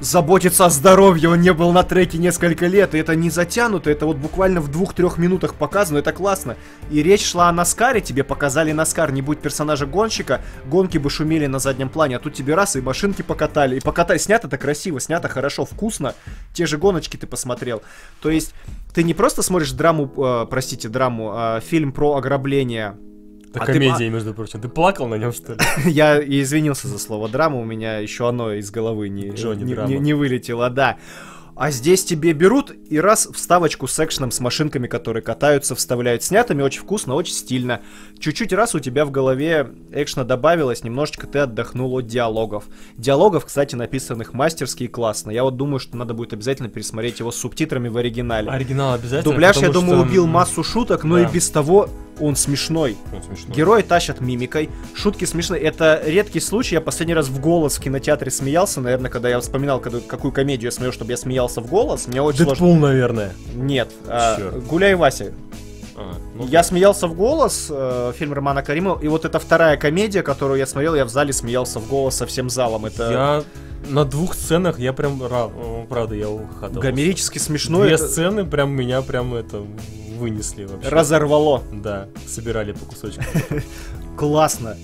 заботится о здоровье, он не был на треке несколько лет, и это не затянуто, это вот буквально в двух-трех минутах показано, это классно. И речь шла о Наскаре, тебе показали Наскар, не будь персонажа гонщика, гонки бы шумели на заднем плане, а тут тебе раз и машинки покатали, и покатали, снято это красиво, снято хорошо, вкусно, те же гоночки ты посмотрел. То есть ты не просто смотришь драму, э, простите, драму, а фильм про ограбление, Это А ты- комедия, между прочим. Ты плакал на нем, что ли? Я и извинился за слово драма, у меня еще оно из головы не, Джонни не, не- не вылетело, да. А здесь тебе берут и раз вставочку с экшеном, с машинками, которые катаются, вставляют снятыми, очень вкусно, очень стильно. Чуть-чуть раз у тебя в голове экшена добавилось, немножечко ты отдохнул от диалогов. Диалогов, кстати, написанных мастерски и классно. Я вот думаю, что надо будет обязательно пересмотреть его с субтитрами в оригинале. Оригинал обязательно. Дубляж, я думаю, что, убил массу шуток, но и да. без того он смешной. он смешной. Герои тащат мимикой, шутки смешные. Это редкий случай. Я последний раз в голос в кинотеатре смеялся, наверное, когда я вспоминал, когда, какую комедию я смотрел, чтобы я смеялся в голос. Мне очень сложно. Дэдпул, наверное. Нет, а. Гуляй Вася. А, ну я смеялся в голос, э, фильм Романа Каримова, и вот это вторая комедия, которую я смотрел, я в зале смеялся в голос со всем залом. Это Я на двух сценах, я прям, ра- правда, я ухатывал. гомерически смешно. Две это сцены прям меня прям это вынесли вообще. разорвало. Да, собирали по кусочкам. Классно.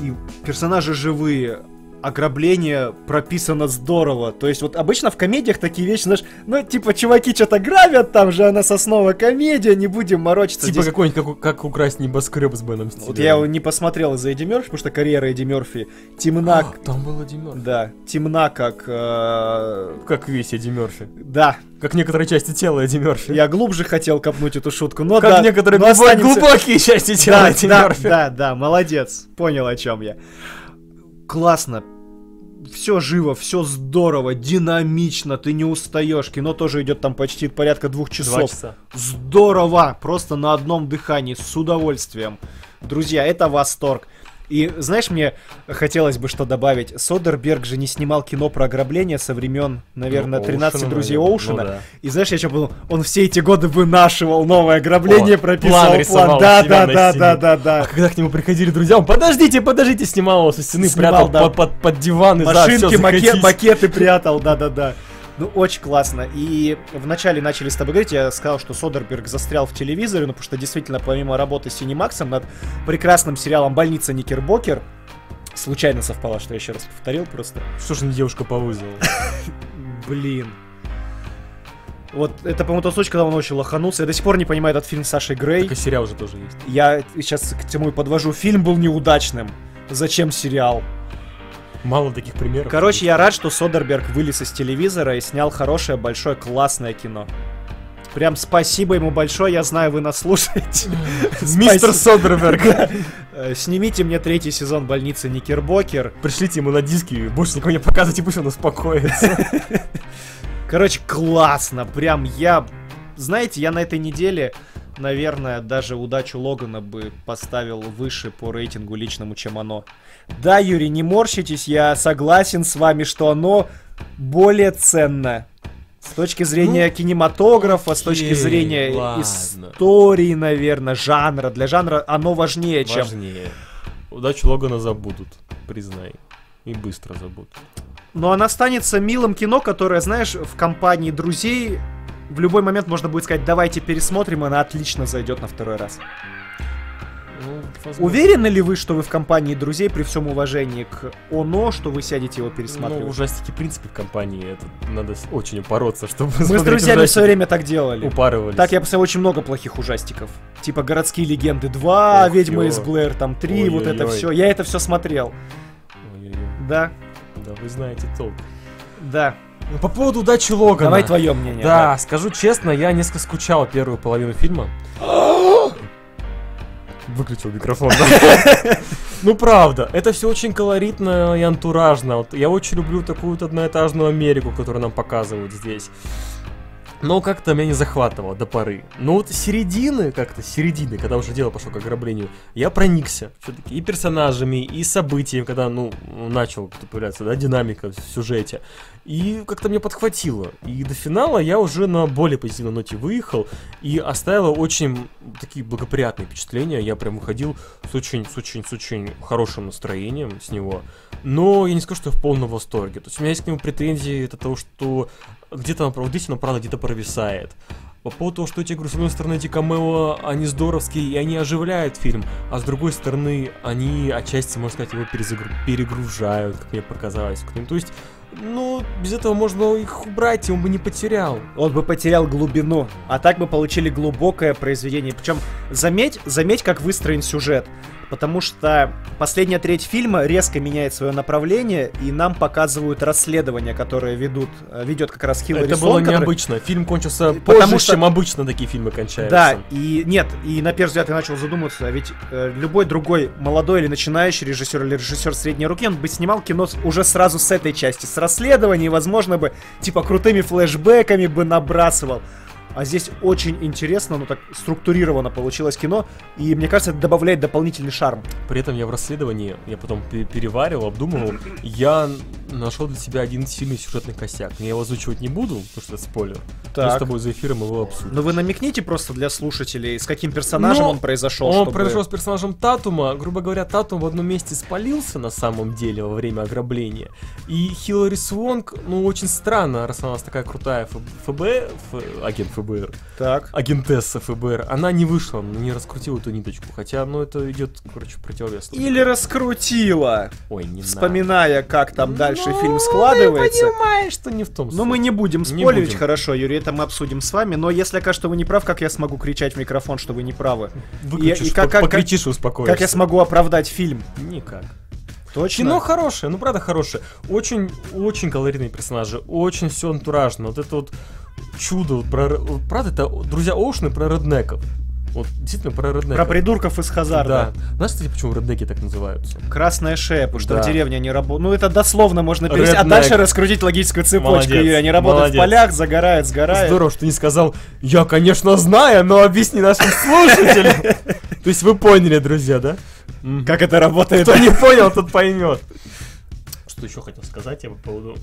И персонажи живые. Ограбление прописано здорово. То есть вот обычно в комедиях такие вещи, знаешь, ну типа чуваки что-то грабят, там же она сосновая комедия, не будем морочиться. Типа Здесь- какой-нибудь, как, как украсть небоскреб с Беном Стиллером. Вот я его не посмотрел из-за Эдди Мерфи, потому что карьера Эдди Мерфи темна. А, там был Эдди Мёрфи. Да, темна как... э, Как весь Эдди Мерфи. Да, Как некоторые части тела Эдди Мерфи. я глубже хотел копнуть эту шутку, но как да. некоторые но останемся- глубокие части тела Да, Эдди да, Мерфи. да, да, молодец, понял о чем я. Классно, все живо, все здорово, динамично, ты не устаешь. Кино тоже идет там почти порядка двух Два часов. часа. Здорово! Просто на одном дыхании, с удовольствием. Друзья, это восторг. И знаешь, мне хотелось бы что добавить. Содерберг же не снимал кино про ограбление со времен, наверное, Ну, 13 Оушена, друзей наверное. Оушена. Ну да. И знаешь, я что подумал? Он все эти годы вынашивал новое ограбление, О, прописывал план план. Да, да, да, да, да, да. А когда к нему приходили друзья, он, подождите, подождите, снимал его со стены, Снимал, прятал да. под, под, под диван и Машинки, всё, маке- закатись. макеты прятал, да-да-да. Ну, очень классно. И вначале начали с тобой говорить, я сказал, что Содерберг застрял в телевизоре, ну, потому что действительно, помимо работы с Синемаксом над прекрасным сериалом «Больница Никербокер», случайно совпало, что я еще раз повторил просто. Что ж не девушка по вызову? Блин. Вот это, по-моему, тот случай, когда он очень лоханулся. Я до сих пор не понимаю этот фильм с Сашей Грей. Так и сериал уже тоже есть. Я сейчас к тему и подвожу. Фильм был неудачным. Зачем сериал? Мало таких примеров. Короче, я рад, что Содерберг вылез из телевизора и снял хорошее, большое, классное кино. Прям спасибо ему большое, я знаю, вы нас слушаете. Мистер. Содерберг. Э, Снимите мне третий сезон больницы Никербокер. Пришлите ему на диски, больше никого не показывайте, пусть он успокоится. Короче, классно. Прям я... Знаете, я на этой неделе, наверное, даже удачу Логана бы поставил выше по рейтингу личному, чем оно. Да, Юрий, не морщитесь, я согласен с вами, что оно более ценно. С точки зрения кинематографа, с точки окей, зрения ладно. истории, наверное, жанра. Для жанра оно важнее, чем... Важнее. Удачу Логана забудут, признай. И быстро забудут. Но она останется милым кино, которое, знаешь, в компании друзей в любой момент можно будет сказать, давайте пересмотрим, и она отлично зайдет на второй раз. Ну, возможно. Уверены ли вы, что вы в компании друзей при всем уважении к ОНО, что вы сядете его Ну, пересматривать? ужастики, в принципе, в компании, это надо очень упороться, чтобы Мы с друзьями ужастики. свое время так делали. упарывались. Так я посмотрел очень много плохих ужастиков. Типа «Городские легенды 2», Ох, «Ведьма ё. из Блэр», там 3, вот это Ой-ой-ой. все. Я это все смотрел. Ой-ой-ой. Да, Да, вы знаете толк. да. Ну, по поводу удачи Логана. Давай твое мнение. Да, скажу честно, я несколько скучал первую половину фильма. Выключил микрофон. Ну правда, это все очень колоритно и антуражно. Я очень люблю такую вот одноэтажную Америку, которую нам показывают здесь. Но как-то меня не захватывало до поры. Но вот середины, как-то середины, когда уже дело пошло к ограблению, я проникся все-таки и персонажами, и событиями, когда, ну, начал появляться, да, динамика в сюжете. И как-то мне подхватило. И до финала я уже на более позитивной ноте выехал и оставила очень такие благоприятные впечатления. Я прям выходил с очень, с очень, с очень хорошим настроением с него. Но я не скажу, что я в полном восторге. То есть у меня есть к нему претензии от того, что где-то он, правда, действительно, правда, где-то провисает. По поводу того, что тебе говорю, с одной стороны, эти камео, они здоровские, и они оживляют фильм, а с другой стороны, они отчасти, можно сказать, его перезагру- перегружают, как мне показалось. То есть, ну, без этого можно их убрать, и он бы не потерял. Он бы потерял глубину, а так мы получили глубокое произведение. Причем заметь, заметь, как выстроен сюжет. Потому что последняя треть фильма резко меняет свое направление, и нам показывают расследование, которое ведут, э, ведет как раз Хиллари Это Сон, было который- необычно. Фильм кончился Потому позже, что- чем обычно такие фильмы кончаются. Да, и нет, и на первый взгляд я начал задумываться, ведь э, любой другой молодой или начинающий режиссер или режиссер средней руки, он бы снимал кино уже сразу с этой части, с расследований, возможно бы, типа, крутыми флешбэками бы набрасывал. А здесь очень интересно, ну так структурировано получилось кино, и мне кажется, это добавляет дополнительный шарм. При этом я в расследовании, я потом пе- переваривал, обдумывал, я нашел для себя один сильный сюжетный косяк. Я его озвучивать не буду, потому что это спойлер. Мы с тобой за эфиром его обсудим. Ну вы намекните просто для слушателей, с каким персонажем Ну, он произошел, Он чтобы- произошел с персонажем Татума. Грубо говоря, Татум в одном месте спалился на самом деле во время ограбления. И Хиллари Свонг, ну, очень странно, раз она у нас такая крутая ФБ, Ф- агент ФБР, ФБР. Так. Агентесса ФБР. Она не вышла, не раскрутила эту ниточку. Хотя, ну, это идет, короче, противовес. Или раскрутила, Ой, не вспоминая, как там дальше Ну, фильм ты складывается. понимаешь, что не в том Ну, мы суть. не будем Не спорить, будем. хорошо, Юрий, это мы обсудим с вами, но если окажется, что вы не прав, как я смогу кричать в микрофон, что вы не правы? Выключишь, и как- пок- как- покричишь и успокоишься. Как я смогу оправдать фильм? Никак. Точно? Кино хорошее, ну правда хорошее. Очень, очень колоритные персонажи, очень все антуражно. Вот это вот чудо, вот про, вот, правда, это друзья Оушены про реднеков. Вот действительно про реднеков. Про придурков из Хазарда. Да. Знаешь, кстати, почему реднеки так называются? Красная шея, потому что Да. в деревне они работают. Ну, это дословно можно перевести. А дальше раскрутить логическую цепочку. Молодец, Юрий. Они работают молодец. в полях, загорают, сгорают. Здорово, что не сказал, я, конечно, знаю, но объясни нашим слушателям. То есть вы поняли, друзья, да? Как это работает? Кто не понял, тот поймет. Что еще хотел сказать я по поводу...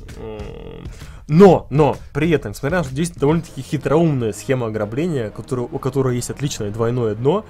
Но, но, при этом, несмотря на то, что здесь довольно-таки хитроумная схема ограбления, которую, у которой есть отличное двойное дно,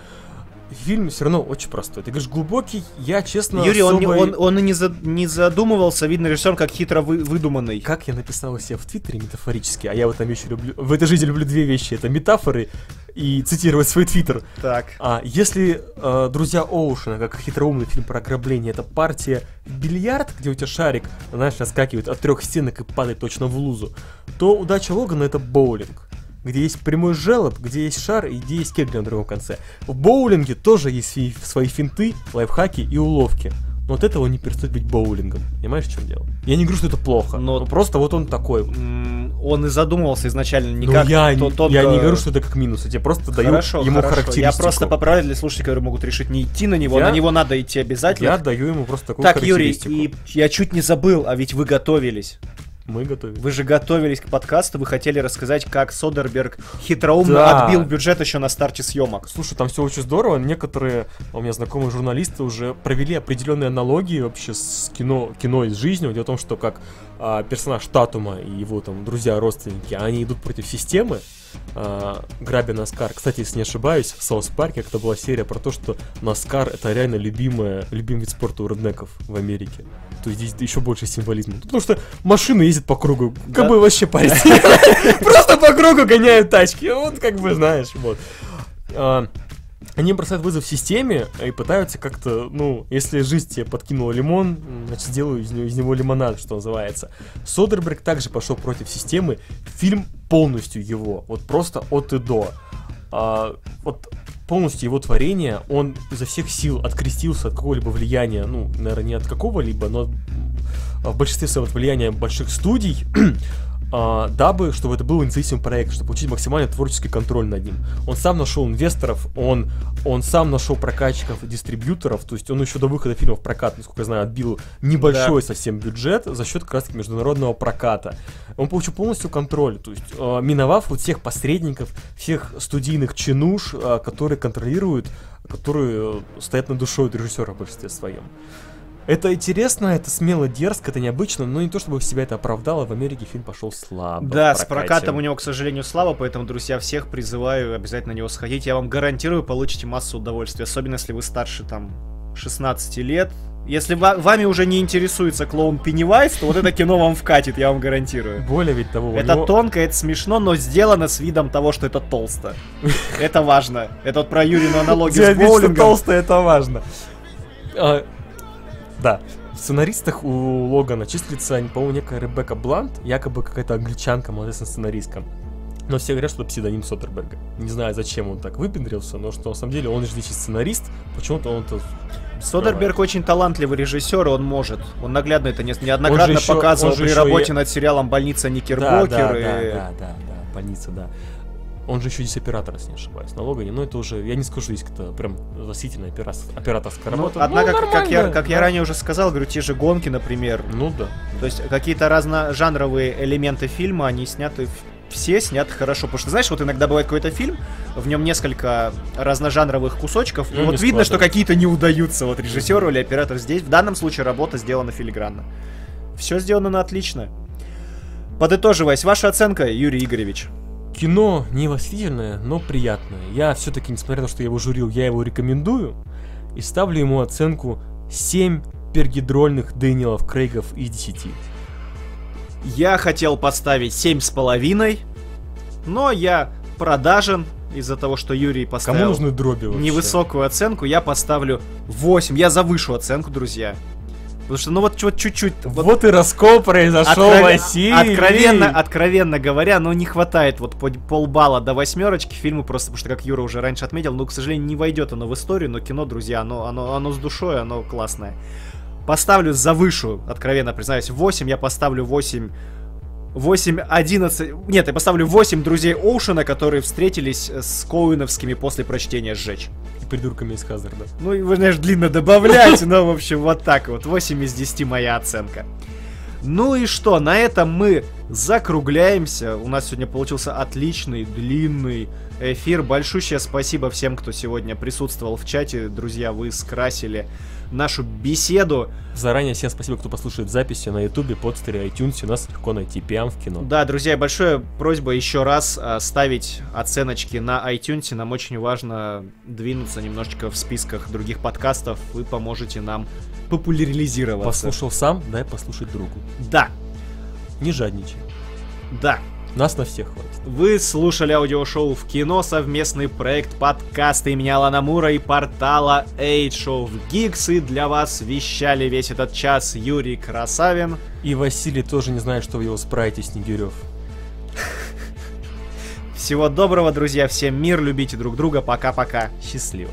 фильм все равно очень простой. Ты говоришь, глубокий, я, честно, Юрий, он, особой- он, он и не, за- не задумывался, видно, режиссер как хитро вы- выдуманный. Как я написал у себя в Твиттере метафорически, а я в этом вещи люблю... В этой жизни люблю две вещи. Это метафоры и цитировать свой Твиттер. Так. А если э, «Друзья Оушена», как хитроумный фильм про ограбление, это партия бильярд, где у тебя шарик, знаешь, наскакивает от трех стенок и падает точно в лузу, то «Удача Логана» — это боулинг где есть прямой желоб, где есть шар и где есть кегли на другом конце. В боулинге тоже есть свои, финты, лайфхаки и уловки. Но от этого не перестает быть боулингом. Понимаешь, в чем дело? Я не говорю, что это плохо. Но- просто вот он такой. Он и задумывался изначально не Ну, как я, то- не- тонко- я не говорю, что это как минус. Я тебе просто даю Хорошо, ему хорошо. характеристику. Я просто поправляю для слушателей, которые могут решить не идти на него. Я- На него надо идти обязательно. Я даю ему просто такую Так, Юрий, характеристику. и я чуть не забыл, а ведь вы готовились. Мы готовы. Вы же готовились к подкасту, вы хотели рассказать, как Содерберг хитроумно Да. отбил бюджет еще на старте съемок. Слушай, там все очень здорово. Некоторые у меня знакомые журналисты уже провели определенные аналогии вообще с кино, кино из жизни. Дело в том, что как а, персонаж Татума и его там друзья, родственники, они идут против системы, а, грабя NASCAR. Кстати, если не ошибаюсь, в South Park е как-то была серия про то, что NASCAR это реально любимая, любимый вид спорта у реднеков в Америке. То есть здесь еще больше символизма. Потому что машины ездят по кругу. Как Да. бы вообще парень. Просто по кругу гоняют тачки. Вот как бы знаешь, вот. А, Они бросают вызов системе и пытаются как-то, ну, если жизнь тебе подкинула лимон, значит, сделаю из него, из него лимонад, что называется. Содерберг также пошел против системы. Фильм полностью его, вот просто от и до. А, вот полностью его творение, он изо всех сил открестился от какого-либо влияния, ну, наверное, не от какого-либо, но в большинстве своем от влияния больших студий, а, дабы, чтобы это был независимый проект, чтобы получить максимальный творческий контроль над ним. Он сам нашел инвесторов, он, он сам нашел прокатчиков и дистрибьюторов, то есть он еще до выхода фильма в прокат, насколько я знаю, отбил небольшой совсем бюджет за счет как раз таки международного проката. Он получил полностью контроль, то есть э, миновав вот всех посредников, всех студийных чинуш, э, которые контролируют, которые э, стоят над душой режиссера в большинстве своем. Это интересно, это смело, дерзко, это необычно, но не то чтобы себя это оправдало, в Америке фильм пошел слабо. Да, с прокатом у него, к сожалению, слабо, поэтому, друзья, всех призываю обязательно на него сходить. Я вам гарантирую, получите массу удовольствия, особенно если вы старше там 16 лет. Если ва- вами уже не интересуется клоун Пеннивайз, то вот это кино вам вкатит, я вам гарантирую. Более ведь того, Это него- тонко, это смешно, но сделано с видом того, что это толсто. Это важно. Это вот про Юрину аналогию с боулингом. толстый, это важно. Да. В сценаристах у Логана числится, по-моему, некая Ребекка Блант, якобы какая-то англичанка, молодецная сценаристка. Но все говорят, что это псевдоним Содерберга. Не знаю, зачем он так выпендрился, но что на самом деле он же здесь сценарист, почему-то он это... Содерберг очень талантливый режиссер, и он может. Он наглядно это не- неоднократно Он ещё- показывал он при работе и- над сериалом «Больница Да, Никербокер». да, и- да, да, да, да, больница, да. Он же еще здесь оператор, если не ошибаюсь, на Логане, но это уже, я не скажу, что здесь какая-то прям восхитительная опера- операторская Ну, работа. однако, Ну, как, я, как я да. ранее уже сказал, говорю, те же гонки, например. Ну да. То есть какие-то разножанровые элементы фильма, они сняты в- все сняты хорошо. Потому что, знаешь, вот иногда бывает какой-то фильм, в нем несколько разножанровых кусочков, и Ну, вот не видно, что какие-то не удаются вот режиссеру или оператору здесь. В данном случае работа сделана филигранно. Все сделано на отлично. Подытоживаясь, ваша оценка, Юрий Игоревич. Кино не восхитительное, но приятное. Я все-таки, несмотря на то, что я его журил, я его рекомендую. И ставлю ему оценку 7 пергидрольных Дэниелов Крейгов из 10. Я хотел поставить семь с половиной, но я продажен из-за того, что Юрий поставил Кому нужны дроби вообще? невысокую оценку, я поставлю 8. Я завышу оценку, друзья. Потому что, ну вот, вот чуть-чуть. Вот, и раскол произошел, Откровен- Василий. Откровенно, откровенно говоря, ну не хватает вот по- полбалла до восьмерочки фильму просто, потому что, как Юра уже раньше отметил, ну, к сожалению, не войдет оно в историю, но кино, друзья, оно, оно, оно с душой, оно классное. Поставлю завышу, откровенно признаюсь, 8, я поставлю 8... 8, 11... Нет, я поставлю 8 друзей Оушена, которые встретились с Коуиновскими после прочтения «Сжечь». И придурками из Хазарда. Ну, вы, знаешь, длинно добавлять, но, в общем, вот так вот. 8 из 10 моя оценка. Ну и что, на этом мы закругляемся. У нас сегодня получился отличный, длинный эфир. Большущее спасибо всем, кто сегодня присутствовал в чате. Друзья, вы скрасили нашу беседу. Заранее всем спасибо, кто послушает записи на ютубе, подстере, iTunes. У нас легко найти пиам в кино. Да, друзья, большая просьба еще раз а, ставить оценочки на iTunes. Нам очень важно двинуться немножечко в списках других подкастов. Вы поможете нам популяризироваться. Послушал сам, дай послушать другу. Да, Не жадничай. да. Нас на всех хватит. Вы слушали аудиошоу в кино, совместный проект подкаста имени Алана Мура и портала Age of Geeks. И для вас вещали весь этот час Юрий Красавин. И Василий тоже не знает, что в его спрайте Снегирев. Всего доброго, друзья, всем мир, любите друг друга, пока-пока. Счастливо.